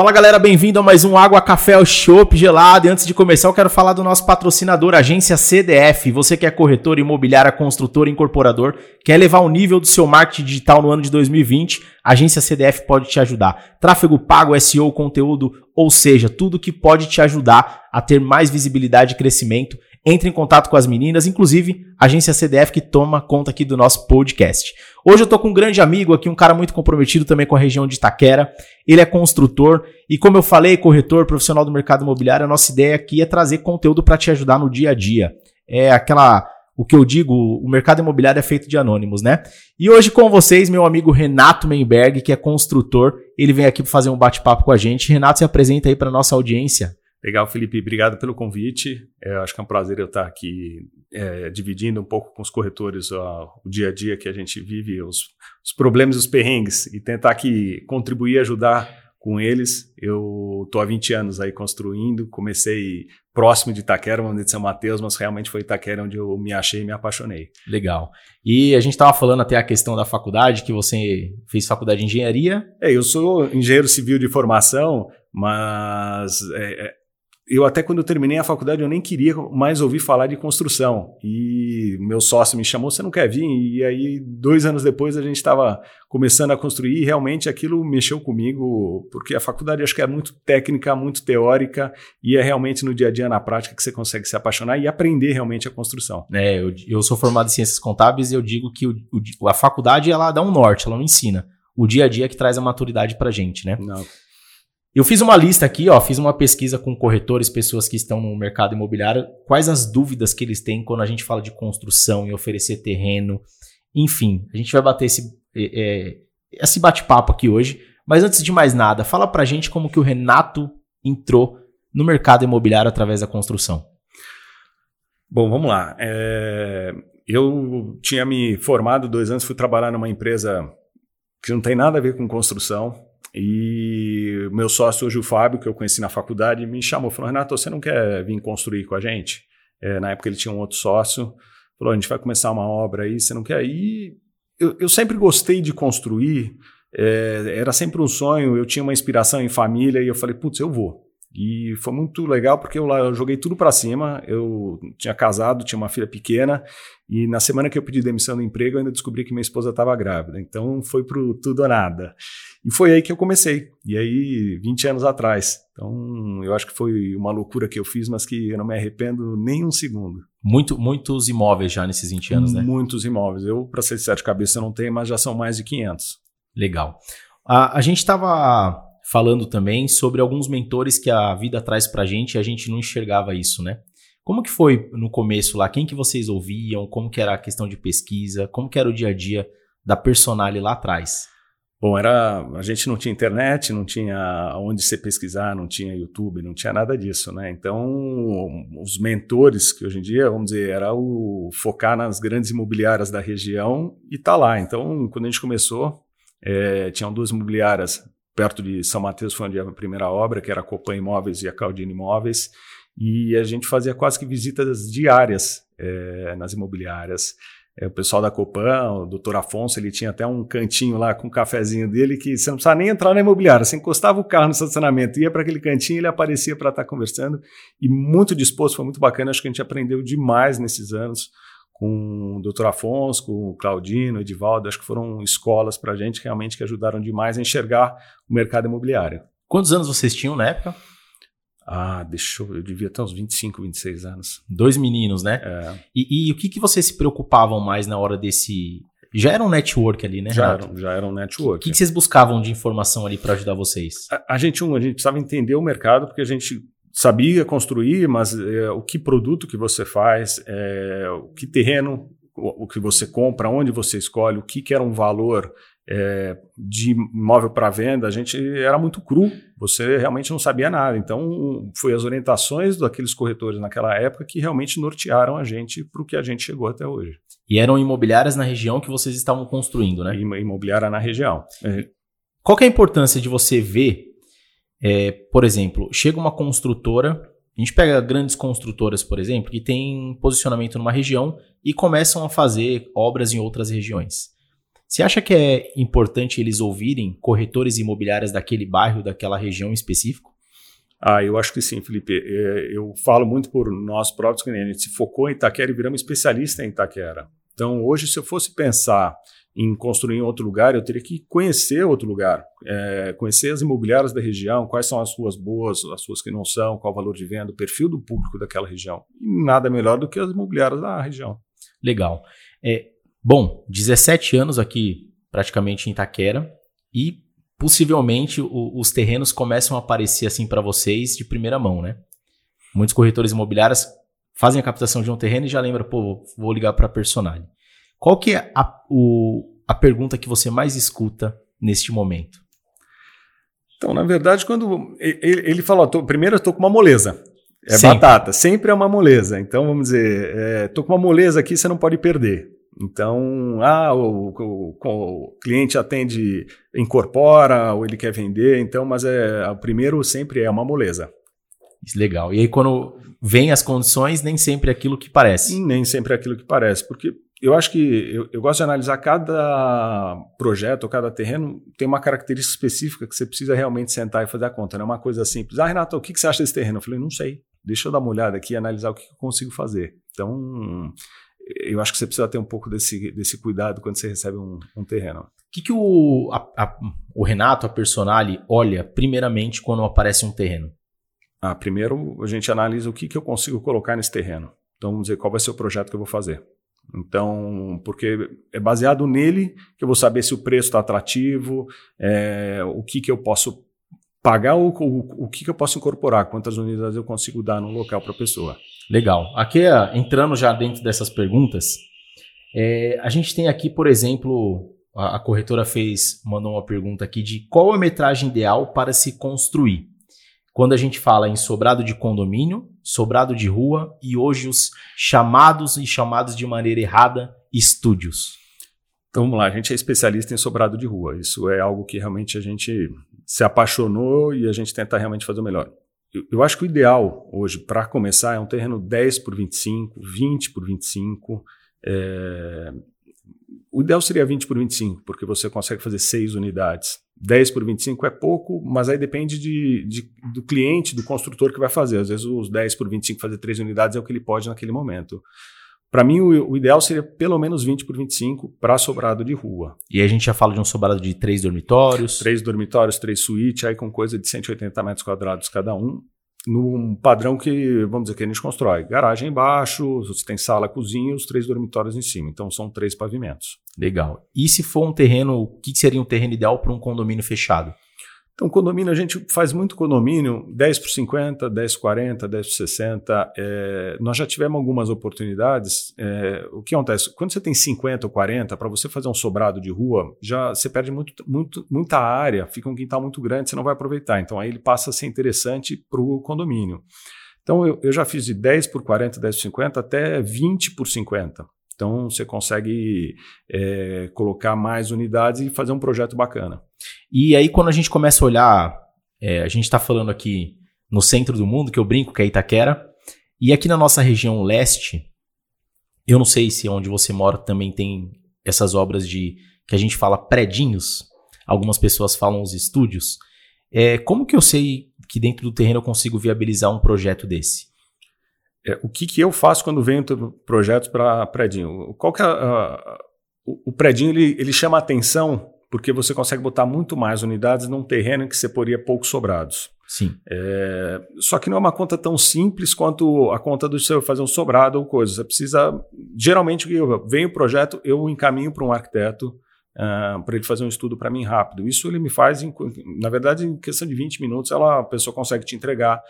Fala galera, bem-vindo a mais um Água Café ao Chopp Gelado. E antes de começar, eu quero falar do nosso patrocinador, Agência CDF. Você que é corretor imobiliária, construtor, incorporador, quer elevar o nível do seu marketing digital no ano de 2020, a Agência CDF pode te ajudar. Tráfego pago, SEO, conteúdo, ou seja, tudo que pode te ajudar a ter mais visibilidade e crescimento entre em contato com as meninas, inclusive a agência CDF que toma conta aqui do nosso podcast. Hoje eu tô com um grande amigo aqui, um cara muito comprometido também com a região de Itaquera. Ele é construtor e, como eu falei, corretor profissional do mercado imobiliário. A nossa ideia aqui é trazer conteúdo para te ajudar no dia a dia. É aquela o que eu digo, o mercado imobiliário é feito de anônimos, né? E hoje com vocês, meu amigo Renato Menberg, que é construtor, ele vem aqui para fazer um bate-papo com a gente. Renato, se apresenta aí para nossa audiência. Legal, Felipe, obrigado pelo convite. É, acho que é um prazer eu estar aqui é, dividindo um pouco com os corretores ó, o dia a dia que a gente vive, os, os problemas e os perrengues, e tentar aqui contribuir e ajudar com eles. Eu estou há 20 anos aí construindo, comecei próximo de Itaquera, onde de São Mateus, mas realmente foi Itaquera onde eu me achei e me apaixonei. Legal. E a gente estava falando até a questão da faculdade, que você fez faculdade de engenharia. É, eu sou engenheiro civil de formação, mas é, é eu até quando eu terminei a faculdade eu nem queria mais ouvir falar de construção. E meu sócio me chamou você não quer vir? E aí dois anos depois a gente estava começando a construir e realmente aquilo mexeu comigo porque a faculdade acho que é muito técnica muito teórica e é realmente no dia a dia na prática que você consegue se apaixonar e aprender realmente a construção. É eu, eu sou formado em ciências contábeis e eu digo que o, o, a faculdade ela dá um norte ela não ensina. O dia a dia que traz a maturidade para gente né? Não eu fiz uma lista aqui, ó, fiz uma pesquisa com corretores, pessoas que estão no mercado imobiliário, quais as dúvidas que eles têm quando a gente fala de construção e oferecer terreno. Enfim, a gente vai bater esse, é, esse bate-papo aqui hoje. Mas antes de mais nada, fala pra gente como que o Renato entrou no mercado imobiliário através da construção. Bom, vamos lá. É, eu tinha me formado dois anos, fui trabalhar numa empresa que não tem nada a ver com construção, e meu sócio hoje, o Fábio, que eu conheci na faculdade, me chamou, falou, Renato, você não quer vir construir com a gente? É, na época ele tinha um outro sócio, falou, a gente vai começar uma obra aí, você não quer? E eu, eu sempre gostei de construir, é, era sempre um sonho, eu tinha uma inspiração em família, e eu falei, putz, eu vou. E foi muito legal porque eu, lá, eu joguei tudo para cima. Eu tinha casado, tinha uma filha pequena, e na semana que eu pedi demissão do emprego, eu ainda descobri que minha esposa estava grávida. Então foi pro tudo ou nada. E foi aí que eu comecei. E aí, 20 anos atrás. Então, eu acho que foi uma loucura que eu fiz, mas que eu não me arrependo nem um segundo. Muito, muitos imóveis já nesses 20 anos, né? Muitos imóveis. Eu, para ser de sete cabeças, eu não tenho, mas já são mais de 500. Legal. A, a gente estava falando também sobre alguns mentores que a vida traz para a gente e a gente não enxergava isso, né? Como que foi no começo lá? Quem que vocês ouviam? Como que era a questão de pesquisa? Como que era o dia a dia da Personale lá atrás? Bom, era a gente não tinha internet, não tinha onde você pesquisar, não tinha YouTube, não tinha nada disso, né? Então, os mentores que hoje em dia, vamos dizer, era o focar nas grandes imobiliárias da região e tá lá. Então, quando a gente começou, é, tinham duas imobiliárias perto de São Mateus, foi onde a primeira obra, que era a Copan Imóveis e a Caldina Imóveis, e a gente fazia quase que visitas diárias é, nas imobiliárias. É, o pessoal da Copan, o doutor Afonso, ele tinha até um cantinho lá com um cafezinho dele que você não precisava nem entrar na imobiliária. Você encostava o carro no estacionamento, ia para aquele cantinho, ele aparecia para estar conversando. E muito disposto, foi muito bacana. Acho que a gente aprendeu demais nesses anos com o doutor Afonso, com o Claudino, o Edivaldo. Acho que foram escolas para a gente realmente que ajudaram demais a enxergar o mercado imobiliário. Quantos anos vocês tinham na época? Ah, deixa eu, eu devia ter uns 25, 26 anos. Dois meninos, né? É. E, e o que, que vocês se preocupavam mais na hora desse. Já era um network ali, né? Já, era, já era um network. O que, que vocês buscavam de informação ali para ajudar vocês? A, a, gente, um, a gente precisava entender o mercado, porque a gente sabia construir, mas é, o que produto que você faz, é, o que terreno o, o, que você compra, onde você escolhe, o que, que era um valor é, de imóvel para venda, a gente era muito cru, você realmente não sabia nada. Então, foi as orientações daqueles corretores naquela época que realmente nortearam a gente para o que a gente chegou até hoje. E eram imobiliárias na região que vocês estavam construindo, né? Imobiliária na região. É. Qual é a importância de você ver, é, por exemplo, chega uma construtora A gente pega grandes construtoras, por exemplo, que têm posicionamento numa região e começam a fazer obras em outras regiões. Você acha que é importante eles ouvirem corretores imobiliários daquele bairro, daquela região em específico? Ah, eu acho que sim, Felipe. É, eu falo muito por nós próprios, que a gente se focou em Itaquera e viramos especialista em Itaquera. Então, hoje, se eu fosse pensar em construir em outro lugar, eu teria que conhecer outro lugar, é, conhecer as imobiliárias da região, quais são as suas boas, as suas que não são, qual o valor de venda, o perfil do público daquela região. E nada melhor do que as imobiliárias da região. Legal. É, bom, 17 anos aqui praticamente em Itaquera e possivelmente o, os terrenos começam a aparecer assim para vocês de primeira mão, né? Muitos corretores imobiliários fazem a captação de um terreno e já lembram, pô, vou ligar para a Personale. Qual que é a, o, a pergunta que você mais escuta neste momento? Então, na verdade, quando ele, ele falou, tô, primeiro eu estou com uma moleza. É sempre. batata, sempre é uma moleza. Então, vamos dizer, estou é, com uma moleza aqui, você não pode perder. Então, ah, o, o, o, cliente atende, incorpora, ou ele quer vender, então, mas é, o primeiro sempre é uma moleza. Legal. E aí, quando vem as condições, nem sempre é aquilo que parece. Nem sempre é aquilo que parece, porque eu acho que eu, eu, gosto de analisar cada projeto cada terreno tem uma característica específica que você precisa realmente sentar e fazer a conta. Não é uma coisa simples. Ah, Renato, o que, que você acha desse terreno? Eu falei, não sei. Deixa eu dar uma olhada aqui e analisar o que eu consigo fazer. Então, eu acho que você precisa ter um pouco desse, desse cuidado quando você recebe um, um terreno. O que, que o, a, a, o Renato, a Personale, olha primeiramente quando aparece um terreno? Ah, primeiro a gente analisa o que, que eu consigo colocar nesse terreno. Então, vamos dizer, qual vai ser o projeto que eu vou fazer. Então, porque é baseado nele que eu vou saber se o preço está atrativo, é, o que, que eu posso pagar, o, o, o que, que eu posso incorporar, quantas unidades eu consigo dar no local para a pessoa. Legal. Aqui, entrando já dentro dessas perguntas, é, a gente tem aqui, por exemplo, a, a corretora fez, mandou uma pergunta aqui de qual a metragem ideal para se construir quando a gente fala em sobrado de condomínio, sobrado de rua e hoje os chamados e chamados de maneira errada estúdios. Então vamos lá, a gente é especialista em sobrado de rua. Isso é algo que realmente a gente se apaixonou e a gente tenta realmente fazer o melhor. Eu, eu acho que o ideal hoje para começar é um terreno 10 por 25, 20 por 25. É... O ideal seria 20 por 25, porque você consegue fazer seis unidades. 10 por 25 é pouco, mas aí depende de, de, do cliente, do construtor que vai fazer. Às vezes os 10 por 25 fazer três unidades é o que ele pode naquele momento. Para mim, o, o, ideal seria pelo menos 20 por 25 para sobrado de rua. E a gente já fala de um sobrado de três dormitórios. Três dormitórios, três suítes, aí com coisa de 180 metros quadrados cada um num padrão que, vamos dizer, que a gente constrói. Garagem embaixo, você tem sala, cozinha, os três dormitórios em cima. Então são três pavimentos. Legal. E se for um terreno, o que seria um terreno ideal para um condomínio fechado? Então, condomínio, a gente faz muito condomínio, 10 por 50, 10 por 40, 10 por 60. É, nós já tivemos algumas oportunidades. É, o que acontece? Quando você tem 50 ou 40, para você fazer um sobrado de rua, já você perde muito, muito, muita área, fica um quintal muito grande, você não vai aproveitar. Então, aí ele passa a ser interessante para o condomínio. Então, eu, eu já fiz de 10 por 40, 10 por 50 até 20 por 50. Então você consegue é, colocar mais unidades e fazer um projeto bacana. E aí, quando a gente começa a olhar, é, a gente está falando aqui no centro do mundo, que eu brinco que é Itaquera, e aqui na nossa região leste, eu não sei se onde você mora também tem essas obras de que a gente fala predinhos, algumas pessoas falam os estúdios. É, como que eu sei que dentro do terreno eu consigo viabilizar um projeto desse? É, o que, que eu faço quando venho projetos para predinho? Qual que é, uh, o, o predinho ele, ele chama atenção porque você consegue botar muito mais unidades num terreno em que você poria poucos sobrados. Sim. É, só que não é uma conta tão simples quanto a conta do seu fazer um sobrado ou coisa. Você precisa. Geralmente, eu venho o projeto, eu encaminho para um arquiteto uh, para ele fazer um estudo para mim rápido. Isso ele me faz, em, na verdade, em questão de 20 minutos, ela, a pessoa consegue te entregar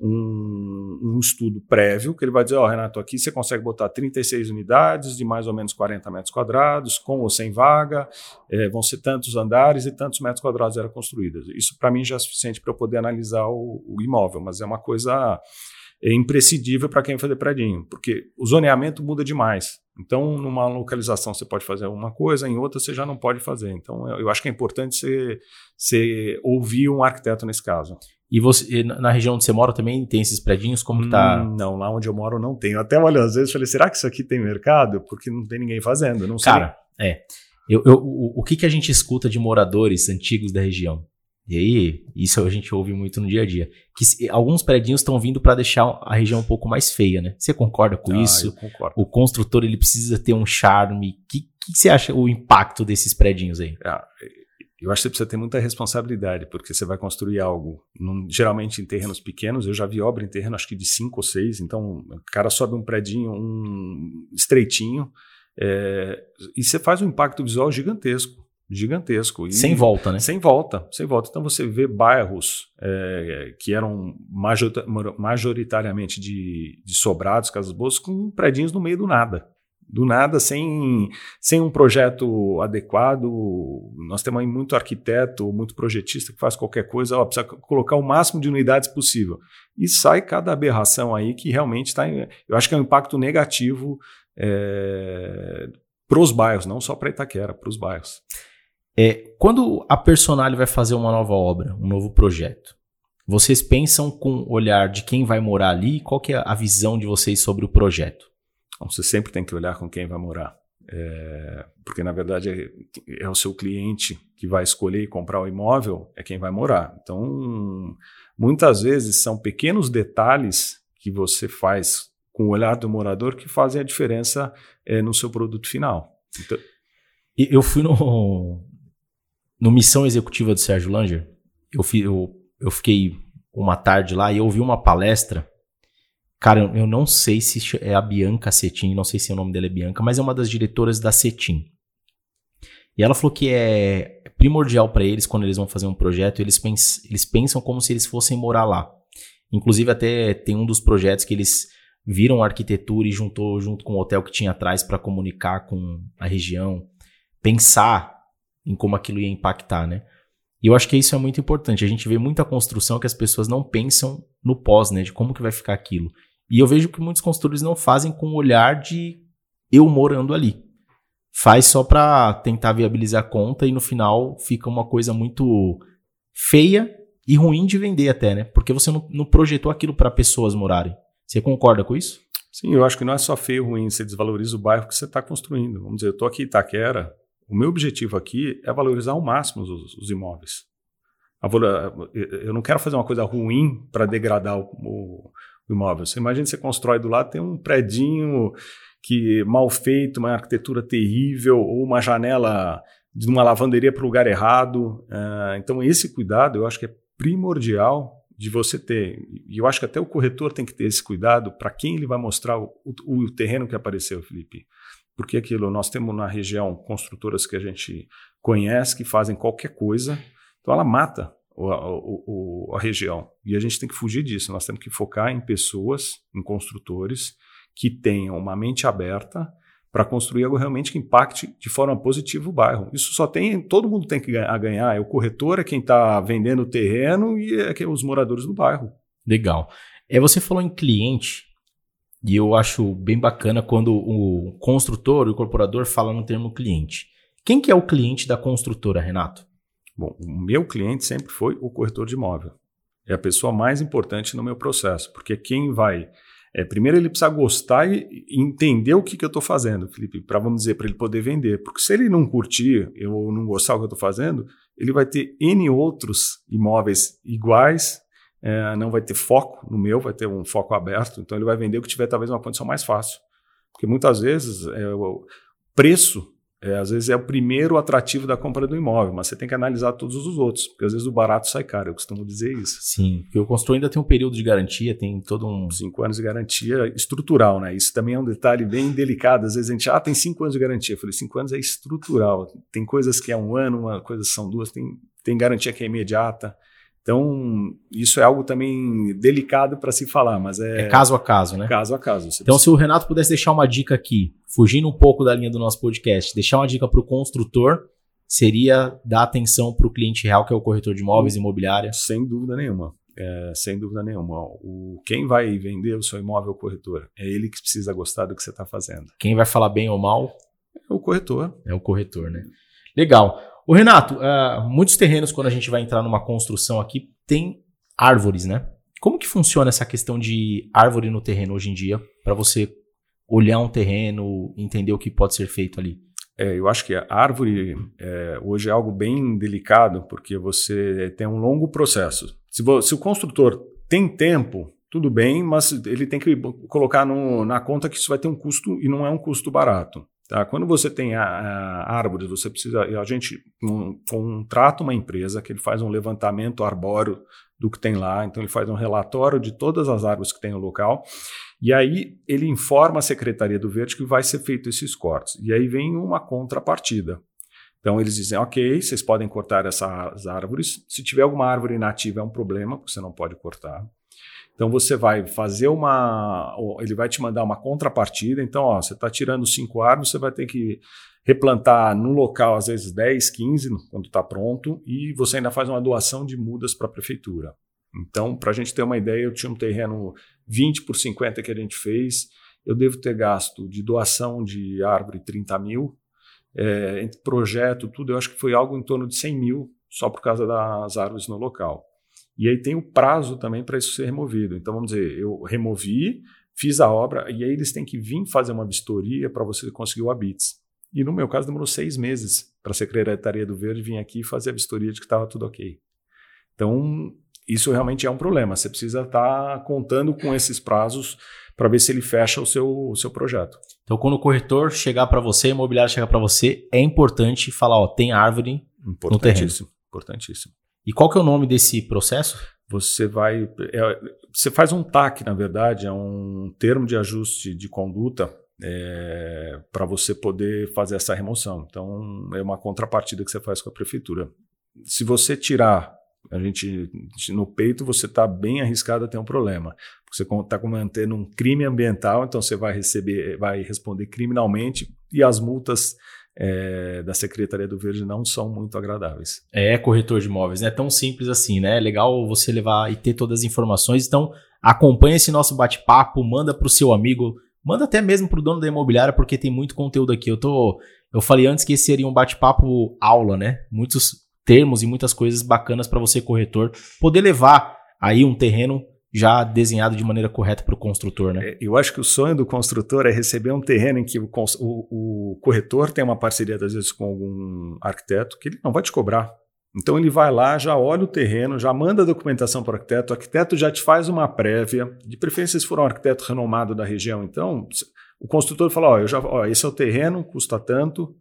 um, um, estudo prévio, que ele vai dizer, ó, oh, Renato, aqui você consegue botar 36 unidades de mais ou menos 40 metros quadrados, com ou sem vaga, é, vão ser tantos andares e tantos metros quadrados eram construídos. Isso para mim já é suficiente para eu poder analisar o, o, imóvel, mas é uma coisa é, imprescindível para quem vai fazer predinho, porque o zoneamento muda demais. Então, numa localização você pode fazer uma coisa, em outra você já não pode fazer. Então, eu, eu acho que é importante você, você ouvir um arquiteto nesse caso. E você, na região onde você mora também tem esses predinhos? Como tá? Hum, não, lá onde eu moro não tem. Eu até olho às vezes falei, será que isso aqui tem mercado? Porque não tem ninguém fazendo. Não Cara, sei. é. Eu, eu, o, o que, que a gente escuta de moradores antigos da região? E aí, isso a gente ouve muito no dia a dia. Que se, alguns predinhos estão vindo para deixar a região um pouco mais feia, né? Você concorda com ah, isso? Eu concordo. O construtor ele precisa ter um charme. O que, que, você acha o impacto desses predinhos aí? Ah, eu acho que você precisa ter muita responsabilidade, porque você vai construir algo, num, geralmente em terrenos pequenos. Eu já vi obra em terreno, acho que de cinco ou seis. Então, o cara sobe um predinho, um estreitinho, é, e você faz um impacto visual gigantesco gigantesco. E sem volta, né? Sem volta, sem volta. Então você vê bairros é, que eram majoritariamente de, de sobrados, casas boas, com predinhos no meio do nada. Do nada, sem, sem um projeto adequado. Nós temos aí muito arquiteto, muito projetista que faz qualquer coisa, ó, precisa colocar o máximo de unidades possível. E sai cada aberração aí que realmente está. Eu acho que é um impacto negativo é, para os bairros, não só para Itaquera, para os bairros. É, quando a Personale vai fazer uma nova obra, um novo projeto, vocês pensam com o olhar de quem vai morar ali? Qual que é a visão de vocês sobre o projeto? Você sempre tem que olhar com quem vai morar. É, porque, na verdade, é, é, o seu cliente que vai escolher comprar o imóvel, é quem vai morar. Então, muitas vezes são pequenos detalhes que você faz com o olhar do morador que fazem a diferença é, no seu produto final. Então, eu fui no, no Missão Executiva do Sérgio Langer, eu, fi, eu, eu fiquei uma tarde lá e eu ouvi uma palestra. Cara, eu não sei se é a Bianca Cetim, não sei se o nome dela é Bianca, mas é uma das diretoras da Cetim. E ela falou que é primordial para eles quando eles vão fazer um projeto, eles, pens eles pensam como se eles fossem morar lá. Inclusive até tem um dos projetos que eles viram a arquitetura e juntou junto com o hotel que tinha atrás para comunicar com a região, pensar em como aquilo ia impactar, né? E eu acho que isso é muito importante. A gente vê muita construção que as pessoas não pensam no pós, né? De como que vai ficar aquilo. E eu vejo que muitos construtores não fazem com o olhar de eu morando ali. Faz só para tentar viabilizar a conta e no final fica uma coisa muito feia e ruim de vender até, né? Porque você não, não projetou aquilo para pessoas morarem. Você concorda com isso? Sim, eu acho que não é só feio ruim, você desvaloriza o bairro que você está construindo. Vamos dizer, eu estou aqui em Itaquera, o meu objetivo aqui é valorizar ao máximo os, os imóveis. Eu não quero fazer uma coisa ruim para degradar o, o, o, imóvel. Você imagina você constrói do lado, tem um predinho que mal feito, uma arquitetura terrível, ou uma janela de uma lavanderia para o lugar errado. Uh, então, esse cuidado eu acho que é primordial de você ter. E eu acho que até o corretor tem que ter esse cuidado para quem ele vai mostrar o, o, o terreno que apareceu, Felipe. Porque aquilo, nós temos na região construtoras que a gente conhece, que fazem qualquer coisa, então ela mata a, a, a região. E a gente tem que fugir disso. Nós temos que focar em pessoas, em construtores, que tenham uma mente aberta para construir algo realmente que impacte de forma positiva o bairro. Isso só tem, todo mundo tem que ganhar, ganhar. é o corretor, é quem está vendendo o terreno e é, os moradores do bairro. Legal. É, você falou em cliente, e eu acho bem bacana quando o construtor o incorporador falam no termo cliente. Quem que é o cliente da construtora, Renato? Bom, o meu cliente sempre foi o corretor de imóvel. É a pessoa mais importante no meu processo, porque quem vai. É, primeiro ele precisa gostar e entender o que, que eu estou fazendo, Felipe, para vamos dizer, para ele poder vender. Porque se ele não curtir ou não gostar do que eu estou fazendo, ele vai ter N outros imóveis iguais é, não vai ter foco no meu, vai ter um foco aberto, então ele vai vender o que tiver talvez uma condição mais fácil. Porque muitas vezes é, o preço, é, às vezes, é o primeiro atrativo da compra do imóvel, mas você tem que analisar todos os outros, porque às vezes o barato sai caro, eu costumo dizer isso. Sim, porque o construtor ainda tem um período de garantia, tem todo um. Cinco anos de garantia estrutural, né? Isso também é um detalhe bem delicado. Às vezes a gente, ah, tem cinco anos de garantia. Eu falei, cinco anos é estrutural. Tem coisas que é um ano, uma coisa são duas, tem, tem garantia que é imediata. Então, isso é algo também delicado para se falar, mas é. É caso a caso, né? Caso a caso. Então, precisa... se o Renato pudesse deixar uma dica aqui, fugindo um pouco da linha do nosso podcast, deixar uma dica para o construtor, seria dar atenção para o cliente real, que é o corretor de imóveis, imobiliária? Sem dúvida nenhuma. É, sem dúvida nenhuma. O, quem vai vender o seu imóvel é o corretor. É ele que precisa gostar do que você está fazendo. Quem vai falar bem ou mal? É o corretor. É o corretor, né? Legal. O Renato, uh, muitos terrenos, quando a gente vai entrar numa construção aqui, tem árvores, né? Como que funciona essa questão de árvore no terreno hoje em dia, para você olhar um terreno, entender o que pode ser feito ali? É, eu acho que a árvore é, hoje é algo bem delicado, porque você tem um longo processo. Se, se o construtor tem tempo, tudo bem, mas ele tem que colocar no, na conta que isso vai ter um custo e não é um custo barato. Tá? Quando você tem a, a árvores, você precisa. A gente um, contrata uma empresa que ele faz um levantamento arbóreo do que tem lá, então ele faz um relatório de todas as árvores que tem no local, e aí ele informa a Secretaria do Verde que vai ser feito esses cortes. E aí vem uma contrapartida. Então eles dizem, ok, vocês podem cortar essas árvores. Se tiver alguma árvore inativa é um problema, porque você não pode cortar. Então você vai fazer uma. Ele vai te mandar uma contrapartida. Então, ó, você está tirando cinco árvores, você vai ter que replantar no local, às vezes 10, 15, quando está pronto, e você ainda faz uma doação de mudas para a prefeitura. Então, para a gente ter uma ideia, eu tinha um terreno 20 por 50 que a gente fez. Eu devo ter gasto de doação de árvore 30 mil. É, projeto, tudo, eu acho que foi algo em torno de 100 mil só por causa das árvores no local. E aí tem o prazo também para isso ser removido. Então, vamos dizer, eu removi, fiz a obra, e aí eles têm que vir fazer uma vistoria para você conseguir o ABITS. E no meu caso, demorou seis meses para a Secretaria do Verde vir aqui e fazer a vistoria de que estava tudo ok. Então, isso realmente é um problema. Você precisa estar tá contando com esses prazos para ver se ele fecha o seu, o seu projeto. Então, quando o corretor chegar para você, o imobiliário chegar para você, é importante falar, ó, tem árvore no terreno. Importantíssimo. E qual que é o nome desse processo? Você vai. É, você faz um TAC, na verdade, é um termo de ajuste de conduta é, para você poder fazer essa remoção. Então, é uma contrapartida que você faz com a prefeitura. Se você tirar a gente no peito, você está bem arriscado a ter um problema. Você está cometendo um crime ambiental, então você vai receber, vai responder criminalmente e as multas é, da Secretaria do Verde não são muito agradáveis. É, corretor de imóveis, não é tão simples assim, né? É legal você levar e ter todas as informações. Então, acompanha esse nosso bate-papo, manda para o seu amigo, manda até mesmo para o dono da imobiliária, porque tem muito conteúdo aqui. Eu tô, eu falei antes que esse seria um bate-papo aula, né? Muitos termos e muitas coisas bacanas para você corretor poder levar aí um terreno já desenhado de maneira correta para o construtor, né? É, eu acho que o sonho do construtor é receber um terreno em que o, o, o, corretor tem uma parceria, às vezes, com algum arquiteto, que ele não vai te cobrar. Então ele vai lá, já olha o terreno, já manda a documentação para o arquiteto, o arquiteto já te faz uma prévia, de preferência se for um arquiteto renomado da região. Então, o construtor fala: ó, eu já, ó, esse é o terreno, custa tanto,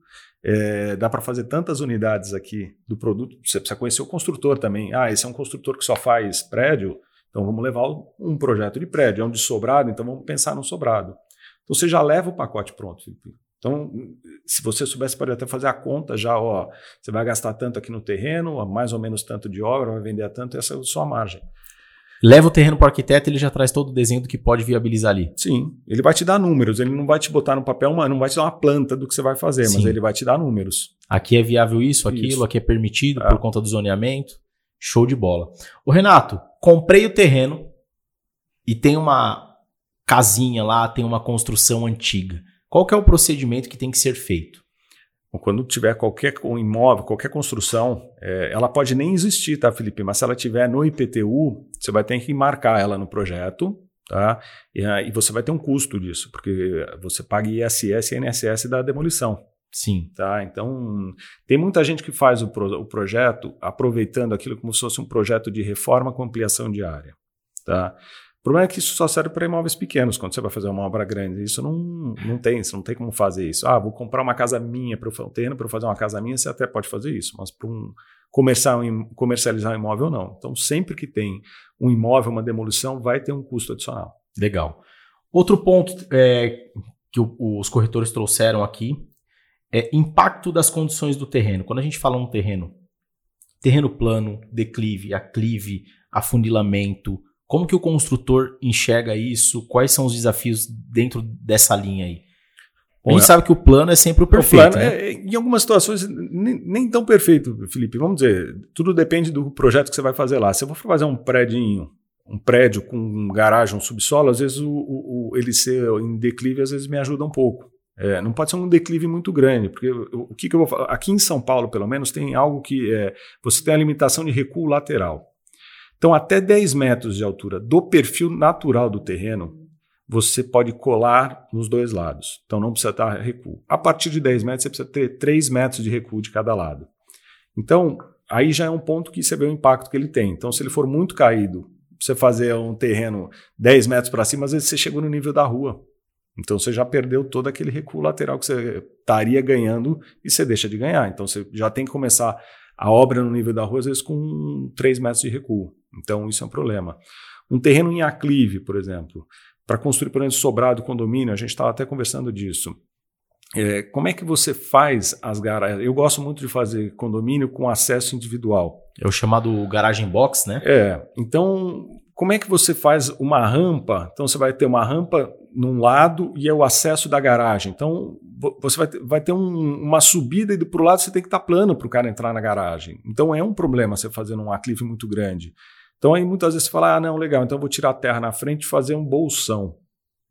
é, dá para fazer tantas unidades aqui do produto. Você precisa conhecer o construtor também. Ah, esse é um construtor que só faz prédio então vamos levar um projeto de prédio, é um de sobrado, então vamos pensar no sobrado. Então você já leva o pacote pronto, Felipe. Então, se você soubesse, pode até fazer a conta já, ó, você vai gastar tanto aqui no terreno, mais ou menos tanto de obra, vai vender a tanto, essa é a sua margem. Leva o terreno para o arquiteto, ele já traz todo o desenho do que pode viabilizar ali. Sim, ele vai te dar números, ele não vai te botar no papel, uma, não vai te dar uma planta do que você vai fazer, Sim. mas ele vai te dar números. Aqui é viável isso, aquilo, isso. aqui é permitido é. por conta do zoneamento. Show de bola. O Renato, comprei o terreno e tem uma casinha lá, tem uma construção antiga. Qual que é o procedimento que tem que ser feito? Quando tiver qualquer imóvel, qualquer construção, é, ela pode nem existir, tá, Felipe? Mas se ela tiver no IPTU, você vai ter que marcar ela no projeto, tá? E, e você vai ter um custo disso, porque você paga ISS e INSS da demolição. Sim. Tá? Então, tem muita gente que faz o, pro, o projeto aproveitando aquilo como se fosse um projeto de reforma com ampliação de área. Tá? O problema é que isso só serve para imóveis pequenos, quando você vai fazer uma obra grande. Isso não, não tem, você não tem como fazer isso. Ah, vou comprar uma casa minha para um terreno para fazer uma casa minha, você até pode fazer isso, mas para um comercial, comercializar um imóvel, não. Então, sempre que tem um imóvel, uma demolição, vai ter um custo adicional. Legal. Outro ponto é, que o, os corretores trouxeram aqui é impacto das condições do terreno. Quando a gente fala um terreno, terreno plano, declive, aclive, afunilamento, como que o construtor enxerga isso? Quais são os desafios dentro dessa linha aí? A gente sabe que o plano é sempre o perfeito. O plano né? é, em algumas situações, nem, nem, tão perfeito, Felipe. Vamos dizer, tudo depende do projeto que você vai fazer lá. Se eu vou fazer um prédio, um prédio com um garagem, um subsolo, às vezes o, o, ele ser em declive às vezes me ajuda um pouco. É, não pode ser um declive muito grande, porque o, que, que, eu vou falar? Aqui em São Paulo, pelo menos, tem algo que é, você tem a limitação de recuo lateral. Então, até 10 metros de altura do perfil natural do terreno, você pode colar nos dois lados. Então, não precisa estar recuo. A partir de 10 metros, você precisa ter 3 metros de recuo de cada lado. Então, aí já é um ponto que você vê o impacto que ele tem. Então, se ele for muito caído, você fazer um terreno 10 metros para cima, às vezes você chegou no nível da rua. Então você já perdeu todo aquele recuo lateral que você estaria ganhando e você deixa de ganhar. Então você já tem que começar a obra no nível da rua, às vezes com 3 metros de recuo. Então isso é um problema. Um terreno em aclive, por exemplo, para construir, por exemplo, sobrado condomínio, a gente estava até conversando disso. É, como é que você faz as garagens? Eu gosto muito de fazer condomínio com acesso individual. É o chamado garagem box, né? É. Então, como é que você faz uma rampa? Então, você vai ter uma rampa num lado e é o acesso da garagem. Então, você vai ter, vai ter um, uma subida e para o lado você tem que estar tá plano para o cara entrar na garagem. Então, é um problema você fazer um aclive muito grande. Então, aí muitas vezes você fala, ah, não, legal, então eu vou tirar a terra na frente e fazer um bolsão.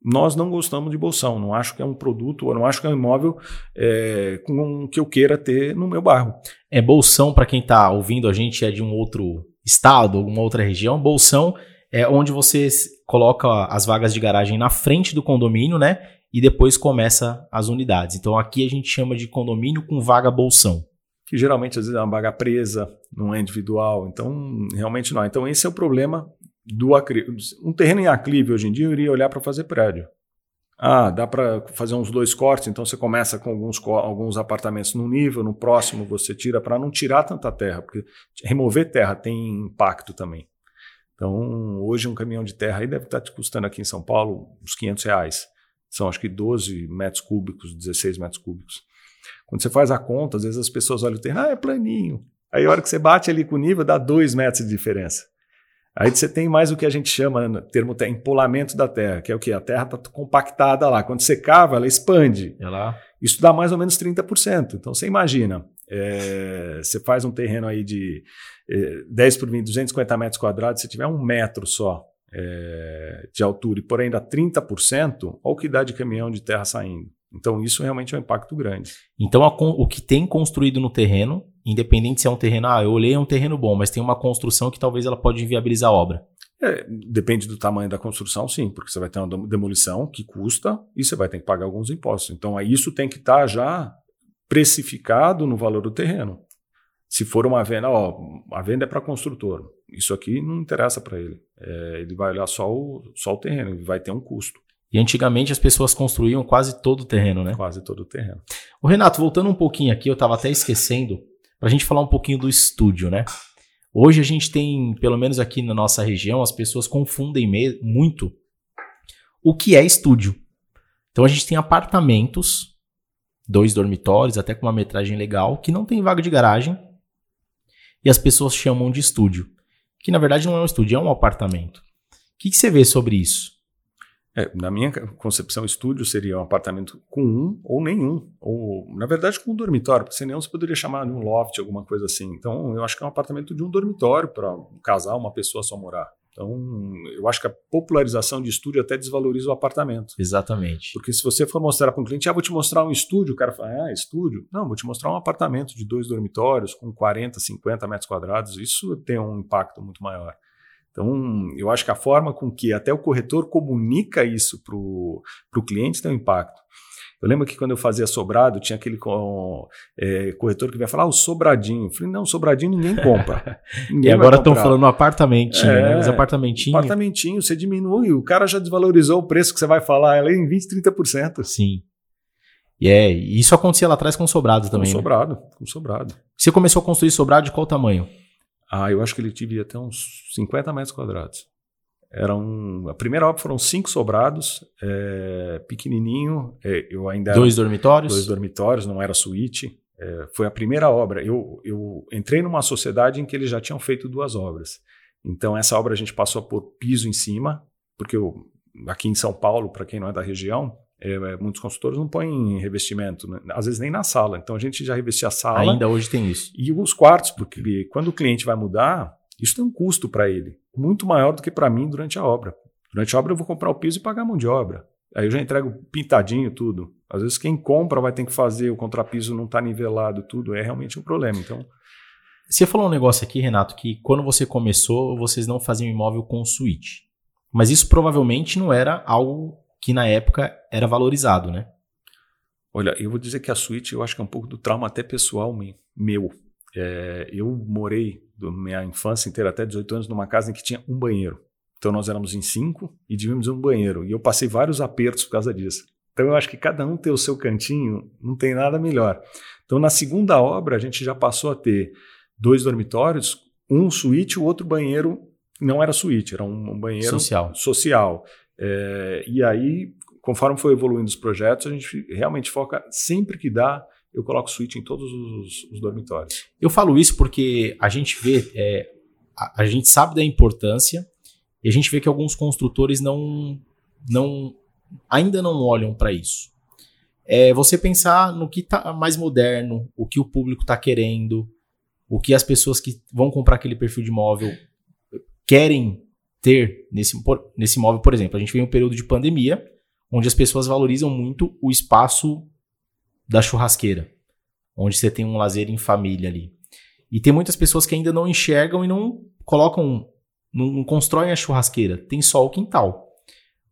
Nós não gostamos de bolsão, não acho que é um produto, não acho que é um imóvel é, com que eu queira ter no meu bairro. É bolsão, para quem está ouvindo a gente, é de um outro estado, alguma outra região. Bolsão é onde você coloca as vagas de garagem na frente do condomínio, né? E depois começa as unidades. Então aqui a gente chama de condomínio com vaga bolsão. Que geralmente às vezes é uma vaga presa, não é individual. Então realmente não. Então esse é o problema do aclive. Um terreno em aclive hoje em dia eu iria olhar para fazer prédio. Ah, dá para fazer uns dois cortes, então você começa com alguns, alguns apartamentos num nível, no próximo você tira para não tirar tanta terra, porque remover terra tem impacto também. Então, hoje um caminhão de terra aí deve estar te custando aqui em São Paulo uns 500 reais. São acho que 12 metros cúbicos, 16 metros cúbicos. Quando você faz a conta, às vezes as pessoas olham o terreno, ah, é planinho. Aí a hora que você bate ali com o nível, dá 2 metros de diferença. Aí você tem mais o que a gente chama, no termo empolamento da terra, que é o que? A terra está compactada lá. Quando você cava, ela expande. Ela... Isso dá mais ou menos 30%. Então você imagina, é, você faz um terreno aí de é, 10 por 20, 250 metros quadrados, se tiver um metro só é, de altura e por ainda 30%, olha o que dá de caminhão de terra saindo. Então, isso realmente é um impacto grande. Então, a, o que tem construído no terreno, independente se é um terreno, ah, eu olhei é um terreno bom, mas tem uma construção que talvez ela pode inviabilizar a obra. É, depende do tamanho da construção, sim, porque você vai ter uma demolição que custa e você vai ter que pagar alguns impostos. Então, aí isso tem que estar tá já precificado no valor do terreno. Se for uma venda, ó, a venda é para construtor. Isso aqui não interessa para ele. É, ele vai olhar só o, só o terreno, ele vai ter um custo. E antigamente as pessoas construíam quase todo o terreno, né? Quase todo o terreno. O Renato, voltando um pouquinho aqui, eu estava até esquecendo, para a gente falar um pouquinho do estúdio, né? Hoje a gente tem, pelo menos aqui na nossa região, as pessoas confundem muito o que é estúdio. Então a gente tem apartamentos, dois dormitórios, até com uma metragem legal, que não tem vaga de garagem, e as pessoas chamam de estúdio. Que na verdade não é um estúdio, é um apartamento. O que, que você vê sobre isso? É, na minha concepção, estúdio seria um apartamento com um ou nenhum. Ou, na verdade, com um dormitório, porque nenhum você poderia chamar de um loft, alguma coisa assim. Então, eu acho que é um apartamento de um dormitório para um casal, uma pessoa só morar. Então, eu acho que a popularização de estúdio até desvaloriza o apartamento. Exatamente. Porque se você for mostrar para um cliente, ah, vou te mostrar um estúdio, o cara fala, ah, estúdio? Não, vou te mostrar um apartamento de dois dormitórios com 40, 50 metros quadrados. Isso tem um impacto muito maior. Então, eu acho que a forma com que até o corretor comunica isso para o cliente tem um impacto. Eu lembro que quando eu fazia sobrado, tinha aquele é, corretor que ia falar, ah, o sobradinho. Eu falei, não, sobradinho ninguém compra. Ninguém e agora estão falando apartamentinho, é, né? Os apartamentinhos. Apartamentinho, você diminui, o cara já desvalorizou o preço que você vai falar, ela é em 20%, 30%. Sim. E é, isso acontecia lá atrás com sobrado também. Com né? sobrado, com sobrado. Você começou a construir sobrado de qual tamanho? Ah, eu acho que ele tive até uns 50 metros quadrados. Era um, a primeira obra foram cinco sobrados, é, pequenininho. É, eu ainda dois dormitórios. Dois dormitórios, não era suíte. É, foi a primeira obra. Eu, eu entrei numa sociedade em que eles já tinham feito duas obras. Então essa obra a gente passou por piso em cima, porque eu, aqui em São Paulo, para quem não é da região, é, é, muitos consultores não põem revestimento, né? às vezes nem na sala. Então a gente já revestia a sala. Ainda hoje tem isso. E os quartos, porque quando o cliente vai mudar, isso tem um custo para ele, muito maior do que para mim durante a obra. Durante a obra eu vou comprar o piso e pagar a mão de obra. Aí eu já entrego pintadinho tudo. Às vezes quem compra vai ter que fazer, o contrapiso não está nivelado, tudo. É realmente um problema. Então Você falou um negócio aqui, Renato, que quando você começou, vocês não faziam imóvel com suíte. Mas isso provavelmente não era algo que na época era valorizado, né? Olha, eu vou dizer que a suíte eu acho que é um pouco do trauma até pessoal meu. É, eu morei minha infância inteira até 18 anos numa casa em que tinha um banheiro. Então nós éramos em cinco e dividimos um banheiro. E eu passei vários apertos por causa disso. Então eu acho que cada um ter o seu cantinho não tem nada melhor. Então na segunda obra a gente já passou a ter dois dormitórios, um suíte, o outro banheiro não era suíte, era um banheiro social. social. É, e aí, conforme foi evoluindo os projetos, a gente realmente foca sempre que dá eu coloco suíte em todos os, os, dormitórios. Eu falo isso porque a gente vê, é, a, a, gente sabe da importância e a gente vê que alguns construtores não, não ainda não olham para isso. É você pensar no que está mais moderno, o que o público está querendo, o que as pessoas que vão comprar aquele perfil de imóvel querem ter nesse, nesse imóvel, por exemplo. A gente vem um período de pandemia, onde as pessoas valorizam muito o espaço da churrasqueira, onde você tem um lazer em família ali. E tem muitas pessoas que ainda não enxergam e não colocam, não, não constroem a churrasqueira, tem só o quintal.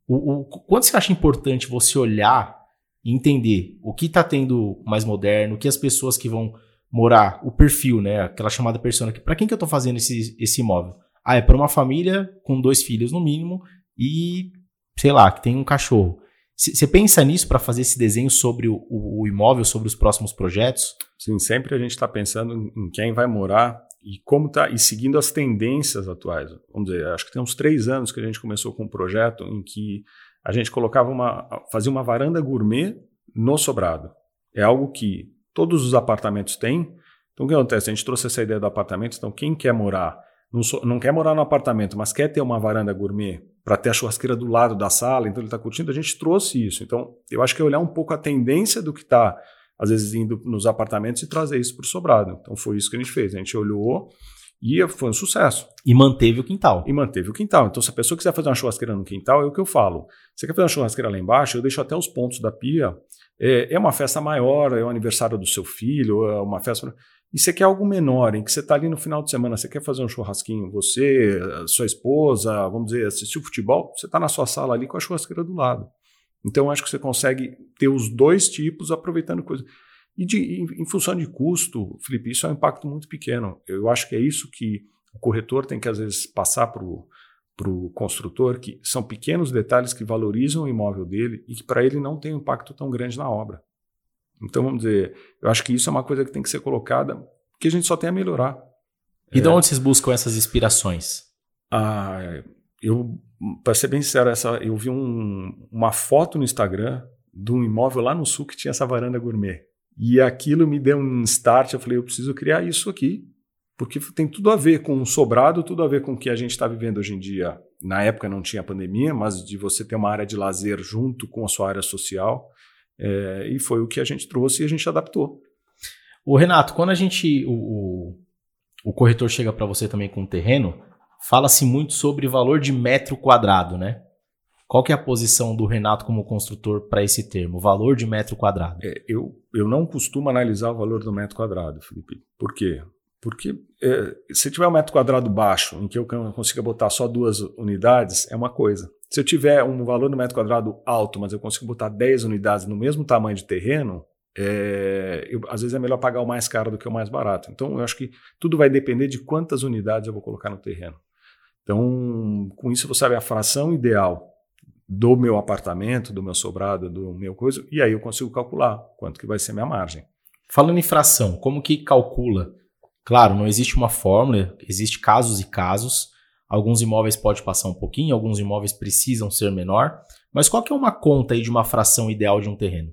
O, o, quanto você acha importante você olhar e entender o que está tendo mais moderno, o que as pessoas que vão morar, o perfil, né, aquela chamada persona, para quem que eu estou fazendo esse, esse imóvel? Ah, é para uma família com dois filhos no mínimo e, sei lá, que tem um cachorro. Você pensa nisso para fazer esse desenho sobre o, o, imóvel, sobre os próximos projetos? Sim, sempre a gente está pensando em quem vai morar e como tá e seguindo as tendências atuais. Vamos dizer, acho que tem uns três anos que a gente começou com um projeto em que a gente colocava uma, fazia uma varanda gourmet no sobrado. É algo que todos os apartamentos têm. Então o que acontece? A gente trouxe essa ideia do apartamento. Então quem quer morar não, so, não quer morar no apartamento, mas quer ter uma varanda gourmet para ter a churrasqueira do lado da sala, então ele está curtindo, a gente trouxe isso. Então, eu acho que é olhar um pouco a tendência do que está, às vezes, indo nos apartamentos e trazer isso para o sobrado. Então, foi isso que a gente fez. A gente olhou e foi um sucesso. E manteve o quintal. E manteve o quintal. Então, se a pessoa quiser fazer uma churrasqueira no quintal, é o que eu falo. Você quer fazer uma churrasqueira lá embaixo, eu deixo até os pontos da pia. É, é uma festa maior, é o aniversário do seu filho, é uma festa. E você quer algo menor, em que você está ali no final de semana, você quer fazer um churrasquinho, você, sua esposa, vamos dizer, assistir o futebol, você está na sua sala ali com a churrasqueira do lado. Então, acho que você consegue ter os dois tipos aproveitando coisas. E de, em, em, função de custo, Felipe, isso é um impacto muito pequeno. Eu acho que é isso que o corretor tem que, às vezes, passar para o construtor, que são pequenos detalhes que valorizam o imóvel dele e que para ele não tem um impacto tão grande na obra. Então, vamos dizer, eu acho que isso é uma coisa que tem que ser colocada, que a gente só tem a melhorar. E é. de onde vocês buscam essas inspirações? Ah, eu, para ser bem sincero, essa, eu vi um, uma foto no Instagram de um imóvel lá no sul que tinha essa varanda gourmet. E aquilo me deu um start. Eu falei, eu preciso criar isso aqui, porque tem tudo a ver com o sobrado, tudo a ver com o que a gente está vivendo hoje em dia. Na época não tinha pandemia, mas de você ter uma área de lazer junto com a sua área social. É, e foi o que a gente trouxe e a gente adaptou. O Renato, quando a gente. O, o, corretor chega para você também com o terreno, fala-se muito sobre valor de metro quadrado, né? Qual que é a posição do Renato como construtor para esse termo, valor de metro quadrado? É, eu, eu não costumo analisar o valor do metro quadrado, Felipe. Por quê? Porque é, se tiver um metro quadrado baixo, em que eu consiga botar só duas unidades, é uma coisa. Se eu tiver um valor no metro quadrado alto, mas eu consigo botar 10 unidades no mesmo tamanho de terreno, é, eu, às vezes é melhor pagar o mais caro do que o mais barato. Então, eu acho que tudo vai depender de quantas unidades eu vou colocar no terreno. Então, com isso, eu vou saber a fração ideal do meu apartamento, do meu sobrado, do meu coisa, e aí eu consigo calcular quanto que vai ser minha margem. Falando em fração, como que calcula? Claro, não existe uma fórmula, existe casos e casos. Alguns imóveis pode passar um pouquinho, alguns imóveis precisam ser menor. Mas qual que é uma conta aí de uma fração ideal de um terreno?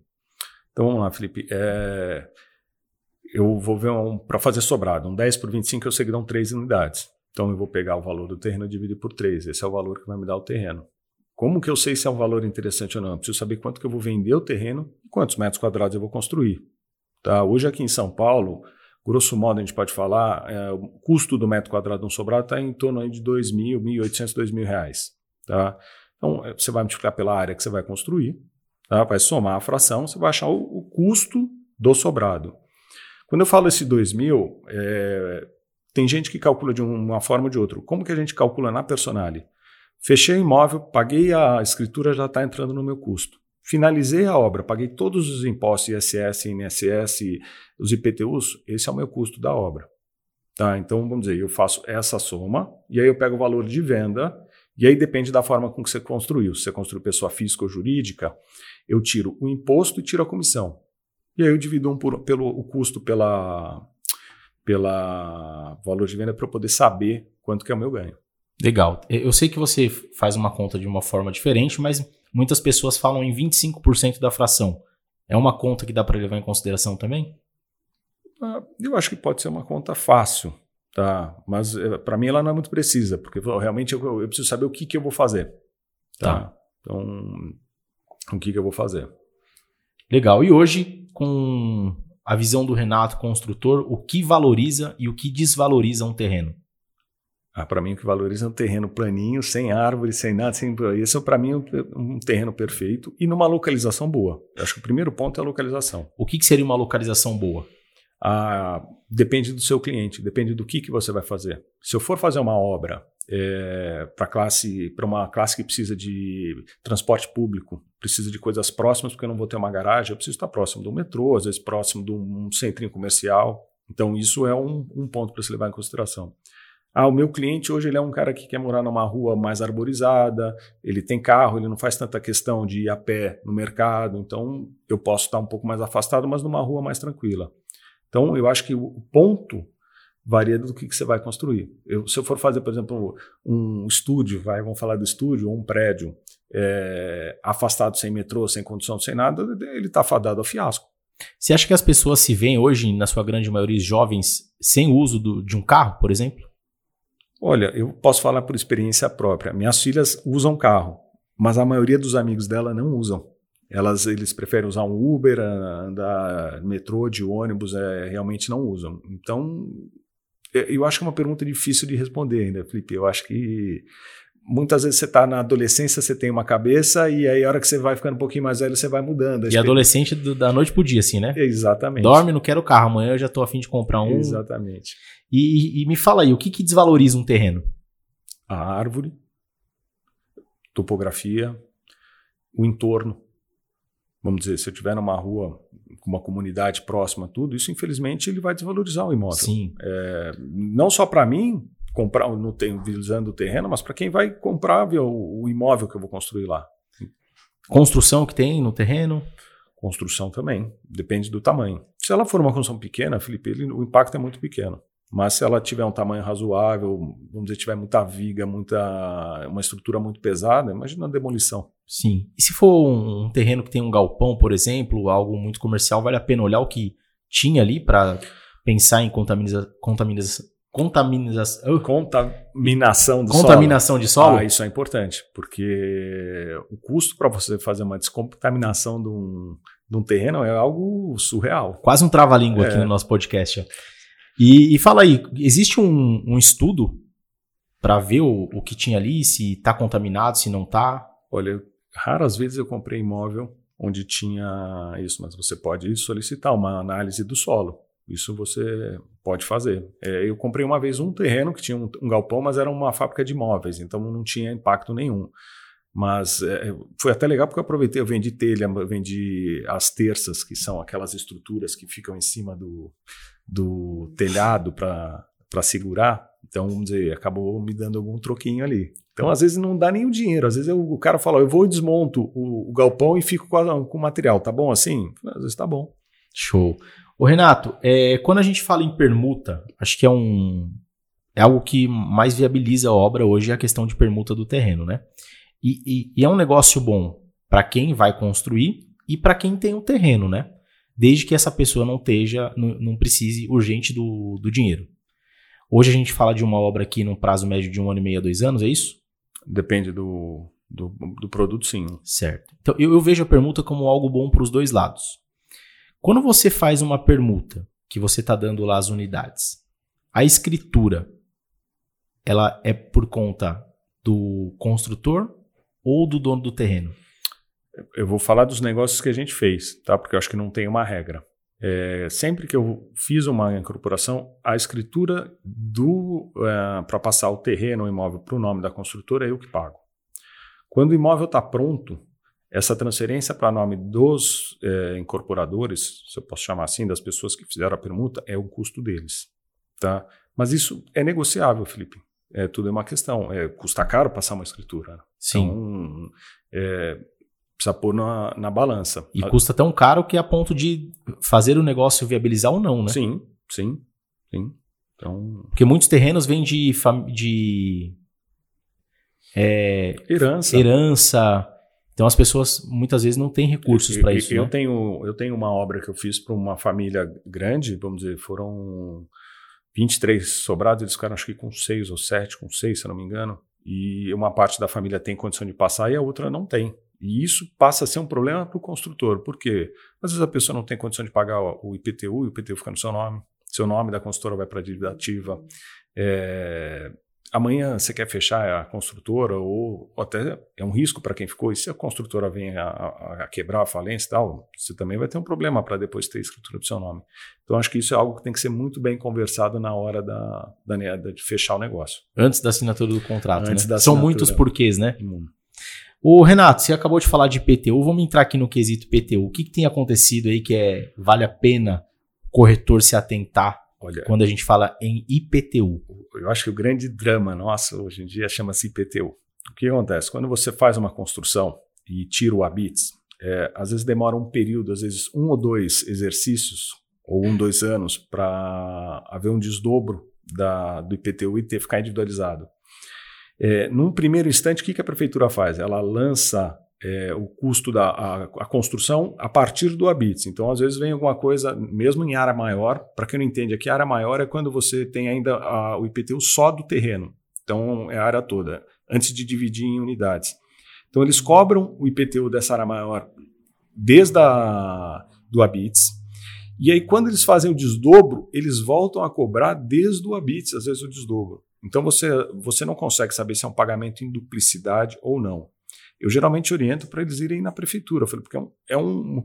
Então vamos lá, Felipe. É... Eu vou ver um, para fazer sobrado, um 10 por 25 eu sei que dão 3 unidades. Então eu vou pegar o valor do terreno e dividir por 3. Esse é o valor que vai me dar o terreno. Como que eu sei se é um valor interessante ou não? Eu preciso saber quanto que eu vou vender o terreno e quantos metros quadrados eu vou construir. Tá? Hoje aqui em São Paulo, grosso modo a gente pode falar, é, o custo do metro quadrado de um sobrado está em torno de R$ 2.000, R$ 1.800, 2.000 reais, tá? Então é, você vai multiplicar pela área que você vai construir, tá? vai somar a fração, você vai achar o, o custo do sobrado. Quando eu falo esse 2.000, é, Tem gente que calcula de uma forma ou de outra. Como que a gente calcula na Personali? Fechei o imóvel, paguei a escritura, já está entrando no meu custo. Finalizei a obra, paguei todos os impostos, ISS, INSS, os IPTUs, esse é o meu custo da obra. Tá? Então, vamos dizer, eu faço essa soma, e aí eu pego o valor de venda, e aí depende da forma com que você construiu. Se você construiu pessoa física ou jurídica, eu tiro o imposto e tiro a comissão. E aí eu divido um por, pelo, o custo pela, pela valor de venda para eu poder saber quanto que é o meu ganho. Legal. Eu sei que você faz uma conta de uma forma diferente, mas muitas pessoas falam em 25% da fração. É uma conta que dá para levar em consideração também? Ah, eu acho que pode ser uma conta fácil, tá? Mas eh, para mim ela não é muito precisa, porque realmente eu, eu preciso saber o que, que eu vou fazer. Tá. tá. Então, o que, que eu vou fazer? Legal. E hoje, com a visão do Renato construtor, o que valoriza e o que desvaloriza um terreno? Ah, para mim, o que valoriza é um terreno planinho, sem árvore, sem nada. Sem... Esse é, para mim, um terreno perfeito e numa localização boa. Eu acho que o primeiro ponto é a localização. O que, que seria uma localização boa? Ah, depende do seu cliente, depende do que, que você vai fazer. Se eu for fazer uma obra é, para classe, para uma classe que precisa de transporte público, precisa de coisas próximas, porque eu não vou ter uma garagem, eu preciso estar próximo do metrô, às vezes próximo de um centrinho comercial. Então, isso é um, um ponto para se levar em consideração. Ah, o meu cliente hoje ele é um cara que quer morar numa rua mais arborizada, ele tem carro, ele não faz tanta questão de ir a pé no mercado, então eu posso estar um pouco mais afastado, mas numa rua mais tranquila. Então eu acho que o ponto varia do que, que você vai construir. Eu, se eu for fazer, por exemplo, um estúdio, vai, vamos falar do estúdio, ou um prédio é, afastado sem metrô, sem condução, sem nada, ele está fadado ao fiasco. Você acha que as pessoas se veem hoje, na sua grande maioria, jovens, sem uso do, de um carro, por exemplo? Olha, eu posso falar por experiência própria. Minhas filhas usam carro, mas a maioria dos amigos dela não usam. Elas, eles preferem usar um Uber, andar metrô, de ônibus, é, realmente não usam. Então, eu acho que é uma pergunta difícil de responder ainda, Felipe. Eu acho que muitas vezes você está na adolescência, você tem uma cabeça, e aí a hora que você vai ficando um pouquinho mais velho, você vai mudando. E adolescente do, da noite pro dia, assim, né? Exatamente. Dorme, não quero carro, amanhã eu já estou afim de comprar um. Exatamente. E, e, me fala aí, o que, que desvaloriza um terreno? A árvore, topografia, o entorno. Vamos dizer, se eu estiver numa rua com uma comunidade próxima, tudo, isso infelizmente ele vai desvalorizar o imóvel. Sim. É, não só para mim, comprar no, visando o terreno, mas para quem vai comprar o, o imóvel que eu vou construir lá. Construção que tem no terreno? Construção também, depende do tamanho. Se ela for uma construção pequena, Felipe, ele, o impacto é muito pequeno. Mas se ela tiver um tamanho razoável, vamos dizer, tiver muita viga, muita, uma estrutura muito pesada, imagina a demolição. Sim. E se for um, terreno que tem um galpão, por exemplo, algo muito comercial, vale a pena olhar o que tinha ali para pensar em contaminiza, contaminiza, contaminiza, uh, contaminação do contaminação solo? de solo? Ah, isso é importante, porque o custo para você fazer uma descontaminação de um, de um terreno é algo surreal. Quase um trava-língua é. aqui no nosso podcast. E, e fala aí, existe um, um estudo para ver o, o, que tinha ali, se está contaminado, se não está? Olha, raras vezes eu comprei imóvel onde tinha isso, mas você pode solicitar uma análise do solo. Isso você pode fazer. É, eu comprei uma vez um terreno que tinha um, um, galpão, mas era uma fábrica de imóveis, então não tinha impacto nenhum. Mas é, foi até legal porque eu aproveitei, eu vendi telha, eu vendi as terças, que são aquelas estruturas que ficam em cima do, do telhado para segurar. Então, vamos dizer, acabou me dando algum troquinho ali. Então, às vezes não dá nem o dinheiro. Às vezes eu, o cara fala, eu vou e desmonto o, o galpão e fico com, com o material. Tá bom assim? Às vezes tá bom. Show. Ô Renato, é, quando a gente fala em permuta, acho que é um é algo que mais viabiliza a obra hoje é a questão de permuta do terreno, né? E, e, e é um negócio bom para quem vai construir e para quem tem o um terreno, né? Desde que essa pessoa não esteja, não, não precise urgente do, do dinheiro. Hoje a gente fala de uma obra aqui num prazo médio de um ano e meio a dois anos, é isso? Depende do, do, do produto, sim. Certo. Então eu, eu vejo a permuta como algo bom para os dois lados. Quando você faz uma permuta, que você está dando lá as unidades, a escritura, ela é por conta do construtor ou do dono do terreno? Eu vou falar dos negócios que a gente fez, tá? Porque eu acho que não tem uma regra. É, sempre que eu fiz uma incorporação, a escritura do é, para passar o terreno, o imóvel para o nome da construtora é eu que pago. Quando o imóvel está pronto, essa transferência para nome dos é, incorporadores, se eu posso chamar assim, das pessoas que fizeram a permuta, é o custo deles. Tá? Mas isso é negociável, Felipe. É, tudo é uma questão. É, custa caro passar uma escritura. Sim. Então, é, precisa pôr na, na balança. E custa tão caro que é a ponto de fazer o negócio viabilizar ou não, né? Sim, sim, sim. Então... Porque muitos terrenos vêm de, de é, herança. herança. Então as pessoas muitas vezes não têm recursos para isso. Eu, né? tenho, eu tenho uma obra que eu fiz para uma família grande, vamos dizer, foram 23 sobrados, eles ficaram acho que com seis ou sete, com seis, se não me engano. E uma parte da família tem condição de passar e a outra não tem. E isso passa a ser um problema para o construtor. Por quê? Às vezes a pessoa não tem condição de pagar o IPTU e o IPTU fica no seu nome. Seu nome da construtora vai para a dívida ativa. É, amanhã você quer fechar a construtora ou, ou até é um risco para quem ficou. E se a construtora vem a, a, a, quebrar a falência e tal, você também vai ter um problema para depois ter escritura do seu nome. Então acho que isso é algo que tem que ser muito bem conversado na hora da, da de fechar o negócio. Antes da assinatura do contrato. Antes né? São muitos porquês, né? Hum. O Renato, você acabou de falar de IPTU, vamos entrar aqui no quesito IPTU. O que, que tem acontecido aí que é vale a pena o corretor se atentar Olha, quando a gente fala em IPTU? eu acho que o grande drama nosso hoje em dia chama-se IPTU. O que acontece? Quando você faz uma construção e tira o habits, é, às vezes demora um período, às vezes um ou dois exercícios, ou um, dois anos, para haver um desdobro da, do IPTU e ter ficar individualizado. É, num primeiro instante, o que, que a prefeitura faz? Ela lança é, o custo da a, a, construção a partir do habits. Então, às vezes, vem alguma coisa, mesmo em área maior, para quem não entende aqui, área maior é quando você tem ainda a, o IPTU só do terreno. Então, é a área toda, antes de dividir em unidades. Então, eles cobram o IPTU dessa área maior desde a, do habits. E aí, quando eles fazem o desdobro, eles voltam a cobrar desde o habits, às vezes, o desdobro. Então, você, você não consegue saber se é um pagamento em duplicidade ou não. Eu geralmente oriento para eles irem na prefeitura, falei, porque é um, é, um,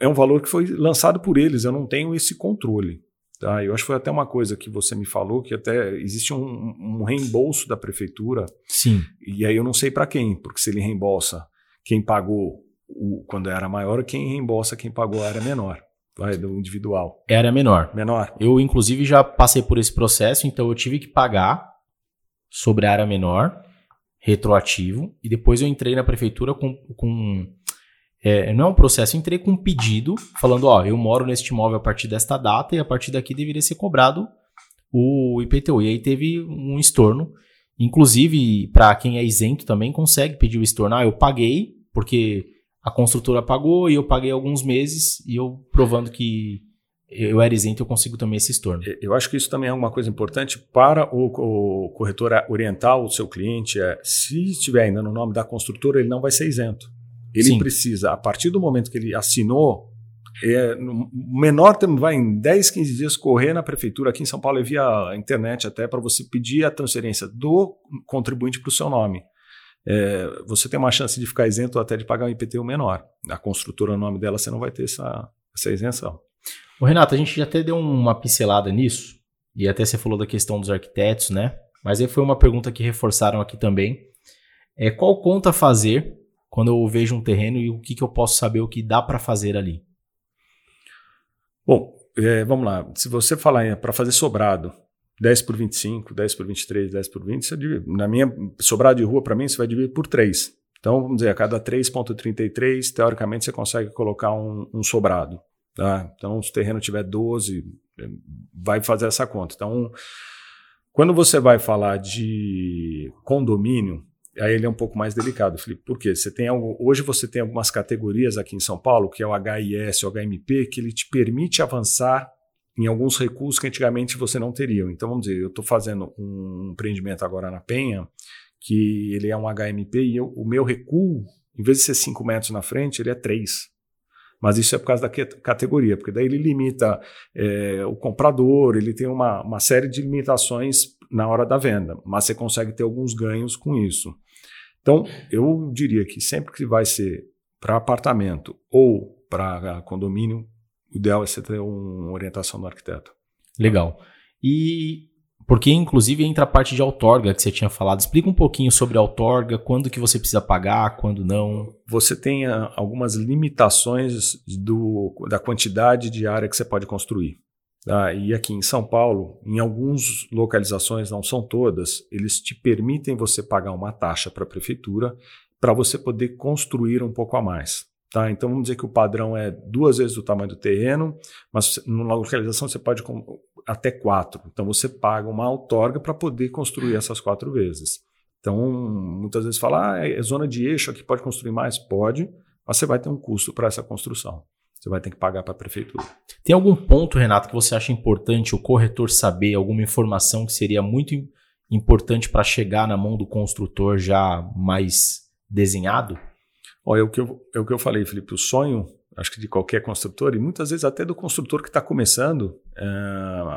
é um valor que foi lançado por eles, eu não tenho esse controle. Tá? Eu acho que foi até uma coisa que você me falou, que até existe um, um reembolso da prefeitura. Sim. E aí eu não sei para quem, porque se ele reembolsa quem pagou o, quando era maior, quem reembolsa quem pagou a área menor. Vai, do individual. Era menor. Menor. Eu, inclusive, já passei por esse processo, então eu tive que pagar sobre a área menor, retroativo, e depois eu entrei na prefeitura com. com é, não é um processo, eu entrei com um pedido falando: ó, eu moro neste imóvel a partir desta data e a partir daqui deveria ser cobrado o IPTU. E aí teve um estorno. Inclusive, para quem é isento também consegue pedir o estorno. Ah, eu paguei, porque a construtora pagou e eu paguei alguns meses, e eu provando que eu era isento, eu consigo também esse estorno. Eu acho que isso também é uma coisa importante para o, o corretor orientar o seu cliente. É, se estiver ainda no nome da construtora, ele não vai ser isento. Ele Sim. precisa, a partir do momento que ele assinou, é, no menor tempo, vai em 10, 15 dias correr na prefeitura. Aqui em São Paulo é via internet até para você pedir a transferência do contribuinte para o seu nome. É, você tem uma chance de ficar isento até de pagar um IPTU menor. A construtora, o nome dela, você não vai ter essa, essa isenção. Ô, Renato, a gente já até deu uma pincelada nisso, e até você falou da questão dos arquitetos, né? Mas aí foi uma pergunta que reforçaram aqui também. É, qual conta fazer quando eu vejo um terreno e o que, que eu posso saber o que dá para fazer ali? Bom, é, vamos lá. Se você falar para fazer sobrado, 10 por 25, 10 por 23, 10 por 20, você divide, na minha sobrado de rua, para mim, você vai dividir por 3. Então, vamos dizer, a cada 3,33, teoricamente, você consegue colocar um, um sobrado. Tá? Então, se o terreno tiver 12, vai fazer essa conta. Então, quando você vai falar de condomínio, aí ele é um pouco mais delicado, Felipe. Por quê? Você tem algo, hoje você tem algumas categorias aqui em São Paulo, que é o HIS, o HMP, que ele te permite avançar em alguns recursos que antigamente você não teria. Então, vamos dizer, eu estou fazendo um empreendimento agora na Penha, que ele é um HMP e eu, o meu recuo, em vez de ser 5 metros na frente, ele é 3. Mas isso é por causa da categoria, porque daí ele limita é, o comprador, ele tem uma, uma série de limitações na hora da venda, mas você consegue ter alguns ganhos com isso. Então, eu diria que sempre que vai ser para apartamento ou para condomínio, o ideal é você ter uma orientação do arquiteto. Legal. E porque inclusive entra a parte de outorga que você tinha falado. Explica um pouquinho sobre a outorga, quando que você precisa pagar, quando não. Você tem ah, algumas limitações do, da quantidade de área que você pode construir. Tá? E aqui em São Paulo, em algumas localizações, não são todas, eles te permitem você pagar uma taxa para a prefeitura para você poder construir um pouco a mais. Tá? Então vamos dizer que o padrão é duas vezes o tamanho do terreno, mas numa localização você pode até quatro. Então você paga uma outorga para poder construir essas quatro vezes. Então muitas vezes fala, ah, é zona de eixo aqui pode construir mais? Pode, mas você vai ter um custo para essa construção. Você vai ter que pagar para a prefeitura. Tem algum ponto, Renato, que você acha importante o corretor saber, alguma informação que seria muito importante para chegar na mão do construtor já mais desenhado? Olha, é o que eu, é o que eu falei, Felipe. O sonho, acho que de qualquer construtor, e muitas vezes até do construtor que está começando, é,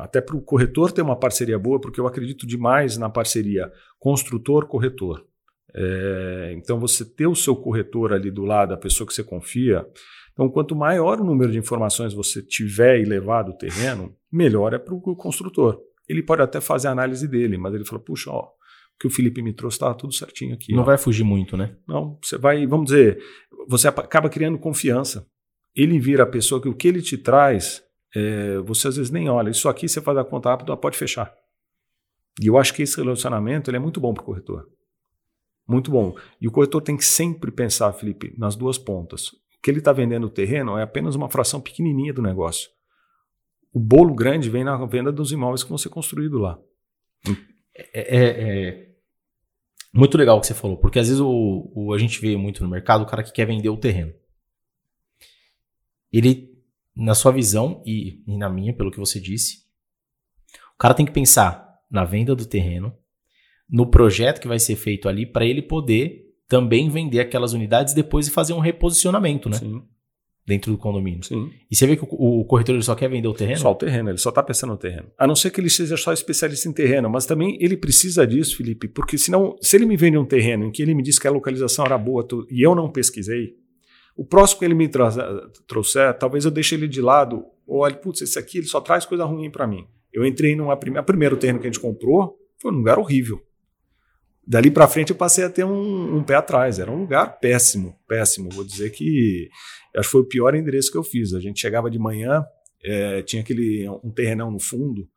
até para o corretor ter uma parceria boa, porque eu acredito demais na parceria construtor-corretor. É, então, você ter o seu corretor ali do lado, a pessoa que você confia. Então, quanto maior o número de informações você tiver e levar do terreno, melhor é para o construtor. Ele pode até fazer a análise dele, mas ele fala: puxa, ó, que o Felipe me trouxe, está tudo certinho aqui. Não ó. vai fugir muito, né? Não, você vai, vamos dizer, você acaba criando confiança. Ele vira a pessoa que o que ele te traz, é, você às vezes nem olha. Isso aqui você faz a conta rápida, pode fechar. E eu acho que esse relacionamento ele é muito bom para o corretor. Muito bom. E o corretor tem que sempre pensar, Felipe, nas duas pontas. O que ele está vendendo o terreno é apenas uma fração pequenininha do negócio. O bolo grande vem na venda dos imóveis que vão ser construídos lá. É, é, é, muito legal o que você falou, porque às vezes o, o, a gente vê muito no mercado o cara que quer vender o terreno. Ele, na sua visão e, e na minha, pelo que você disse, o cara tem que pensar na venda do terreno, no projeto que vai ser feito ali, para ele poder também vender aquelas unidades depois e fazer um reposicionamento, né? Sim dentro do condomínio. Sim. E você vê que o, o corretor só quer vender o terreno? Só o terreno, ele só está pensando no terreno. A não ser que ele seja só especialista em terreno, mas também ele precisa disso, Felipe, porque senão, se ele me vende um terreno em que ele me diz que a localização era boa e eu não pesquisei, o próximo que ele me trouxer, talvez eu deixe ele de lado, ou olha, putz, esse aqui ele só traz coisa ruim para mim. Eu entrei numa primeira, primeiro terreno que a gente comprou, foi um lugar horrível. Dali para frente eu passei a ter um, um, pé atrás. Era um lugar péssimo, péssimo. Vou dizer que acho que foi o pior endereço que eu fiz. A gente chegava de manhã, é, tinha aquele um terrenão no fundo,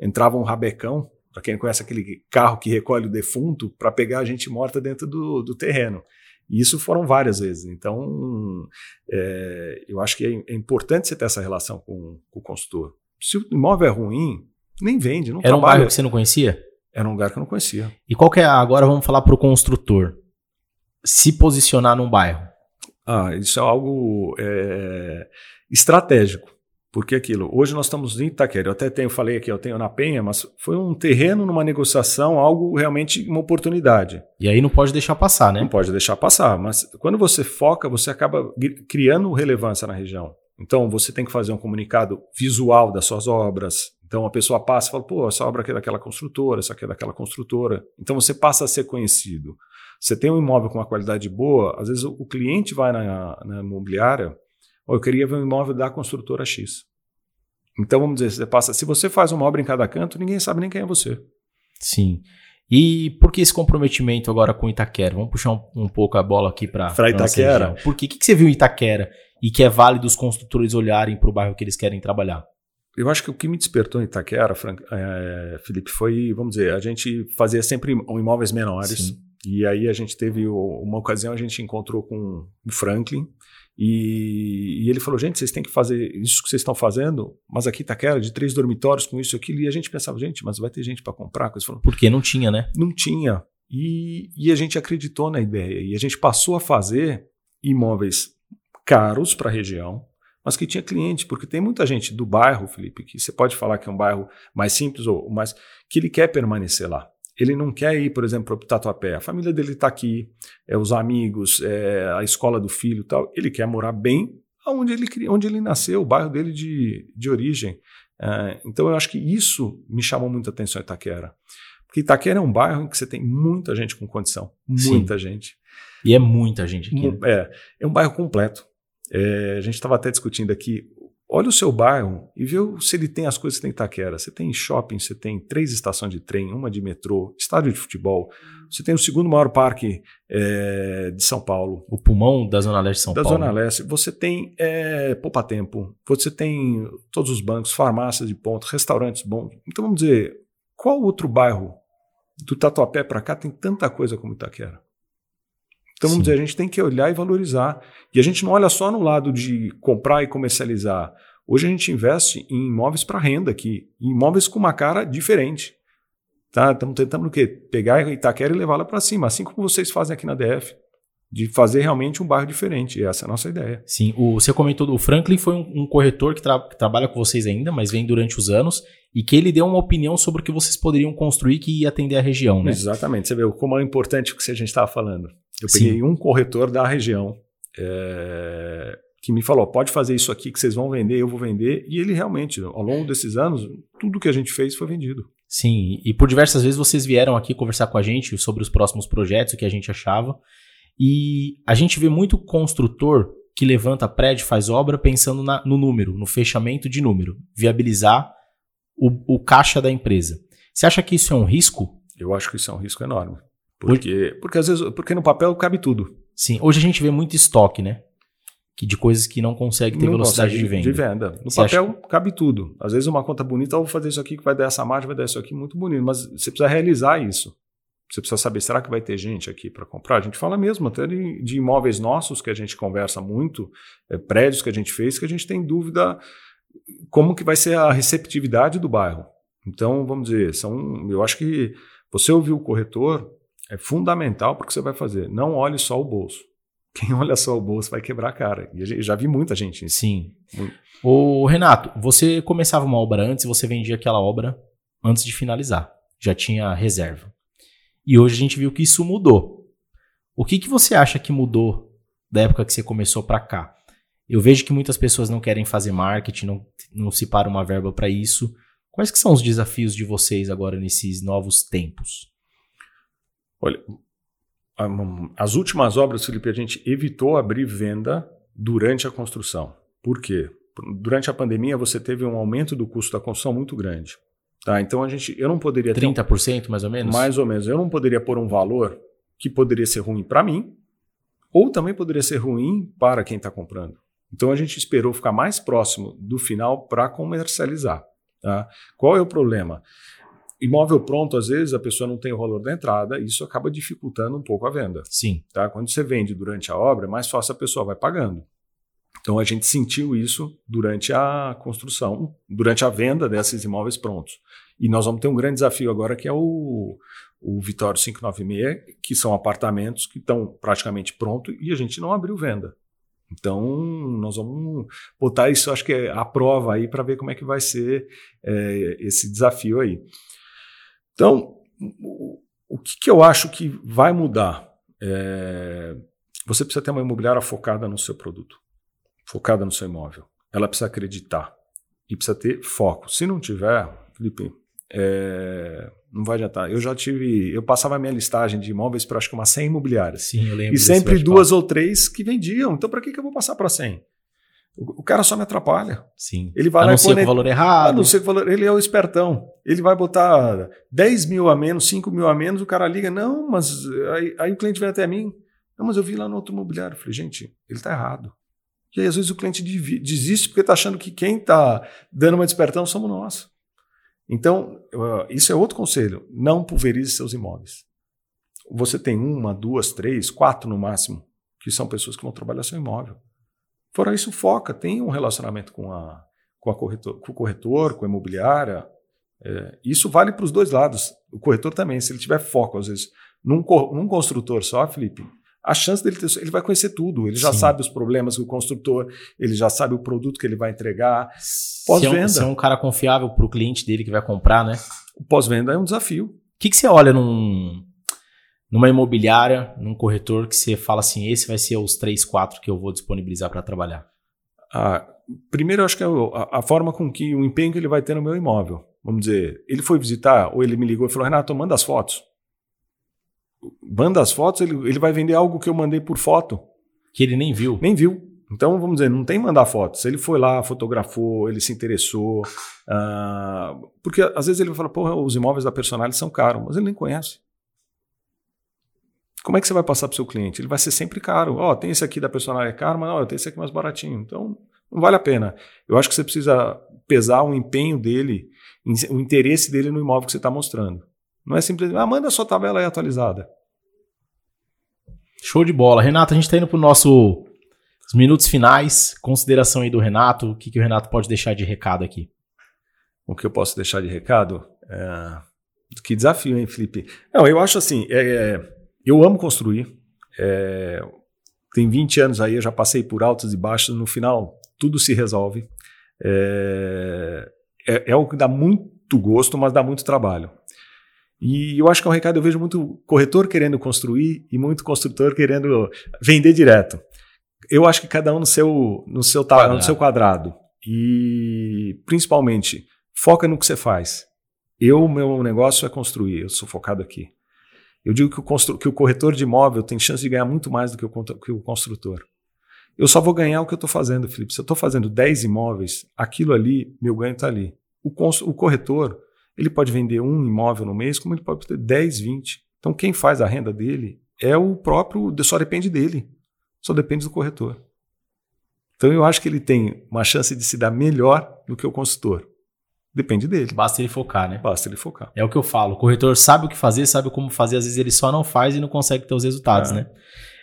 entrava um rabecão, para quem conhece aquele carro que recolhe o defunto, para pegar a gente morta dentro do, do terreno. E isso foram várias vezes. Então, é, eu acho que é, é, importante você ter essa relação com, com, o consultor. Se o imóvel é ruim, nem vende, não Era trabalha. um bairro que você não conhecia? Era um lugar que eu não conhecia. E qual que é, agora vamos falar para o construtor, se posicionar num bairro. Ah, isso é algo é, estratégico. Porque aquilo, hoje nós estamos em Itaquera, eu até tenho, falei aqui, eu tenho na Penha, mas foi um terreno numa negociação, algo realmente uma oportunidade. E aí não pode deixar passar, né? Não pode deixar passar, mas quando você foca, você acaba criando relevância na região. Então você tem que fazer um comunicado visual das suas obras, então a pessoa passa e fala, pô, essa obra aqui é daquela construtora, essa aqui é daquela construtora. Então você passa a ser conhecido. Você tem um imóvel com uma qualidade boa, às vezes o cliente vai na, na imobiliária, ou eu queria ver um imóvel da construtora X. Então vamos dizer, você passa, se você faz uma obra em cada canto, ninguém sabe nem quem é você. Sim. E por que esse comprometimento agora com Itaquera? Vamos puxar um, um pouco a bola aqui para Itaquera. Por que, que, que você viu em Itaquera e que é válido os construtores olharem para o bairro que eles querem trabalhar? Eu acho que o que me despertou em Itaquera, Frank, é, Felipe, foi, vamos dizer, a gente fazia sempre imóveis menores. Sim. E aí a gente teve uma ocasião, a gente encontrou com o Franklin. E, e, ele falou: gente, vocês têm que fazer isso que vocês estão fazendo, mas aqui Itaquera, de três dormitórios com isso e aquilo. E a gente pensava: gente, mas vai ter gente para comprar? Falou, Porque não tinha, né? Não tinha. E, e a gente acreditou na ideia. E a gente passou a fazer imóveis caros para a região, mas que tinha cliente, porque tem muita gente do bairro, Felipe, que você pode falar que é um bairro mais simples ou mais que ele quer permanecer lá. Ele não quer ir, por exemplo, para o Tatuapé. A família dele está aqui, é os amigos, é a escola do filho, tal. Ele quer morar bem onde ele onde ele nasceu, o bairro dele de, de origem. É, então eu acho que isso me chamou muita atenção em Itaquera. Porque Itaquera é um bairro em que você tem muita gente com condição. Muita Sim. gente. E é muita gente aqui. Né? É, é um bairro completo. É, a gente estava até discutindo aqui olha o seu bairro e vê se ele tem as coisas que tem em Itaquera. Você tem shopping, você tem três estações de trem, uma de metrô, estádio de futebol. Você tem o segundo maior parque é, de São Paulo. O pulmão da Zona Leste de São da Paulo. Da Zona Leste. Você tem é, Poupa Tempo. Você tem todos os bancos, farmácias de ponto, restaurantes bons. Então vamos dizer, qual outro bairro do Tatuapé para cá tem tanta coisa como Itaquera? Então, vamos Sim. dizer, a gente tem que olhar e valorizar. E a gente não olha só no lado de comprar e comercializar. Hoje a gente investe em imóveis para renda aqui, em imóveis com uma cara diferente. Tá? Estamos tentando o quê? Pegar Itaquera e levá-la para cima, assim como vocês fazem aqui na DF. De fazer realmente um bairro diferente. Essa é a nossa ideia. Sim, o, você comentou, o Franklin foi um, um corretor que, tra que, trabalha com vocês ainda, mas vem durante os anos, e que ele deu uma opinião sobre o que vocês poderiam construir que ia atender a região, né? Exatamente. Você vê como é importante o que a gente estava falando. Eu peguei Sim. um corretor da região é, que me falou: pode fazer isso aqui que vocês vão vender, eu vou vender. E ele realmente, ao longo desses anos, tudo que a gente fez foi vendido. Sim, e por diversas vezes vocês vieram aqui conversar com a gente sobre os próximos projetos, o que a gente achava. E a gente vê muito construtor que levanta prédio, faz obra pensando na, no número, no fechamento de número, viabilizar o, o caixa da empresa. Você acha que isso é um risco? Eu acho que isso é um risco enorme. Porque, porque às vezes, porque no papel cabe tudo. Sim, hoje a gente vê muito estoque, né? Que de coisas que não consegue ter não velocidade consegue de venda. De venda. No você papel acha... cabe tudo. Às vezes uma conta bonita, eu vou fazer isso aqui que vai dar essa margem, vai dar isso aqui muito bonito, mas você precisa realizar isso. Você precisa saber, será que vai ter gente aqui para comprar? A gente fala mesmo até de, de, imóveis nossos que a gente conversa muito, é, prédios que a gente fez, que a gente tem dúvida como que vai ser a receptividade do bairro. Então, vamos dizer, são, eu acho que você ouvir o corretor, é fundamental para o que você vai fazer. Não olhe só o bolso. Quem olha só o bolso vai quebrar a cara. E eu já vi muita gente nisso. Sim. O Renato, você começava uma obra antes e você vendia aquela obra antes de finalizar. Já tinha reserva. E hoje a gente viu que isso mudou. O que, que você acha que mudou da época que você começou para cá? Eu vejo que muitas pessoas não querem fazer marketing, não, não se para uma verba para isso. Quais que são os desafios de vocês agora nesses novos tempos? Olha, as últimas obras, Felipe, a gente evitou abrir venda durante a construção. Por quê? Durante a pandemia, você teve um aumento do custo da construção muito grande. Tá? Então, a gente, eu não poderia 30% ter um, mais ou menos? Mais ou menos. Eu não poderia pôr um valor que poderia ser ruim para mim, ou também poderia ser ruim para quem está comprando. Então, a gente esperou ficar mais próximo do final para comercializar. Tá? Qual é o problema? Imóvel pronto, às vezes, a pessoa não tem o valor da entrada e isso acaba dificultando um pouco a venda. Sim. Tá? Quando você vende durante a obra, é mais fácil a pessoa vai pagando. Então a gente sentiu isso durante a construção, durante a venda desses imóveis prontos. E nós vamos ter um grande desafio agora que é o, o Vitório 596, que são apartamentos que estão praticamente prontos e a gente não abriu venda. Então, nós vamos botar isso, acho que é a prova aí para ver como é que vai ser é, esse desafio aí. Então, o que, que eu acho que vai mudar? É, você precisa ter uma imobiliária focada no seu produto, focada no seu imóvel. Ela precisa acreditar e precisa ter foco. Se não tiver, Felipe, é, não vai adiantar. Eu já tive, eu passava a minha listagem de imóveis para acho que umas 100 imobiliárias. Sim, eu lembro. E sempre duas ou três que vendiam. Então, para que, que eu vou passar para 100? O, cara só me atrapalha. Sim. Ele vai a não ser o valor errado. A não ser o valor. Ele é o espertão. Ele vai botar 10 mil a menos, 5 mil a menos, o cara liga, não, mas aí, aí o cliente vem até mim. Não, mas eu vi lá no outro imobiliário. Eu falei, gente, ele está errado. E aí, às vezes, o cliente desiste porque está achando que quem está dando uma despertão somos nós. Então, isso é outro conselho. Não pulverize seus imóveis. Você tem uma, duas, três, quatro no máximo, que são pessoas que vão trabalhar seu imóvel. Fora isso, foca, tem um relacionamento com, a, com, a corretor, com o corretor, com a imobiliária. É, isso vale para os dois lados. O corretor também, se ele tiver foco, às vezes, num, num construtor só, Felipe, a chance dele ter, ele vai conhecer tudo. Ele já Sim. sabe os problemas do construtor, ele já sabe o produto que ele vai entregar. Pós-venda. É um, é um cara confiável para o cliente dele que vai comprar, né? O pós-venda é um desafio. O que, que você olha num, numa imobiliária, num corretor que você fala assim, esse vai ser os três, quatro que eu vou disponibilizar para trabalhar? Ah, primeiro, eu acho que é a, a, forma com que o empenho que ele vai ter no meu imóvel. Vamos dizer, ele foi visitar ou ele me ligou e falou, Renato, manda as fotos. Manda as fotos, ele, ele vai vender algo que eu mandei por foto. Que ele nem viu. Nem viu. Então, vamos dizer, não tem mandar fotos. Ele foi lá, fotografou, ele se interessou. Uh, porque às vezes ele vai falar, porra, os imóveis da Personalis são caros, mas ele nem conhece. Como é que você vai passar para o seu cliente? Ele vai ser sempre caro. Ó, oh, tem esse aqui da Personalis é caro, mas não, eu tenho esse aqui mais baratinho. Então, não vale a pena. Eu acho que você precisa pesar o empenho dele, o interesse dele no imóvel que você está mostrando. Não é simplesmente, ah, manda a sua tabela aí atualizada. Show de bola. Renato, a gente está indo para o nosso os minutos finais, consideração aí do Renato, o que, que o Renato pode deixar de recado aqui? O que eu posso deixar de recado? É... Que desafio, hein, Felipe? Não, eu acho assim, é, é, eu amo construir. É, tem 20 anos aí, eu já passei por altos e baixos, no final tudo se resolve. É, é, é o que dá muito gosto, mas dá muito trabalho. E eu acho que é um recado, eu vejo muito corretor querendo construir e muito construtor querendo vender direto eu acho que cada um no seu, no seu, quadrado. no seu quadrado. E principalmente, foca no que você faz. Eu, meu negócio é construir, eu sou focado aqui. Eu digo que o, que o corretor de imóvel tem chance de ganhar muito mais do que o, que o construtor. Eu só vou ganhar o que eu estou fazendo, Felipe. Se eu estou fazendo 10 imóveis, aquilo ali, meu ganho está ali. O, o corretor, ele pode vender um imóvel no mês, como ele pode ter 10, 20. Então, quem faz a renda dele é o próprio, só depende dele só depende do corretor. Então eu acho que ele tem uma chance de se dar melhor do que o consultor. Depende dele. Basta ele focar, né? Basta ele focar. É o que eu falo. O corretor sabe o que fazer, sabe como fazer, às vezes ele só não faz e não consegue ter os resultados, é. né?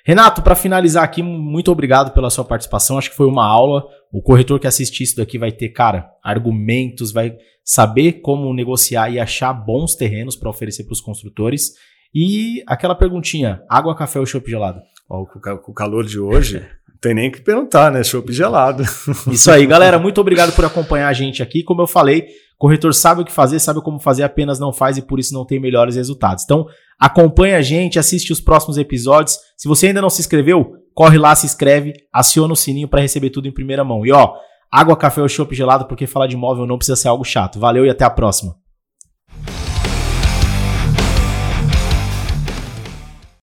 Renato, para finalizar aqui, muito obrigado pela sua participação. Acho que foi uma aula. O corretor que assistir isso daqui vai ter, cara, argumentos, vai saber como negociar e achar bons terrenos para oferecer para os construtores. E aquela perguntinha: água, café ou chopp gelado? Ó, com o calor de hoje, tem nem que perguntar, né? Chopp gelado. Isso aí, galera. Muito obrigado por acompanhar a gente aqui. Como eu falei, corretor sabe o que fazer, sabe como fazer, apenas não faz e por isso não tem melhores resultados. Então, acompanha a gente, assiste os próximos episódios. Se você ainda não se inscreveu, corre lá, se inscreve, aciona o sininho para receber tudo em primeira mão. E ó, água, café ou chopp gelado, porque falar de imóvel não precisa ser algo chato. Valeu e até a próxima.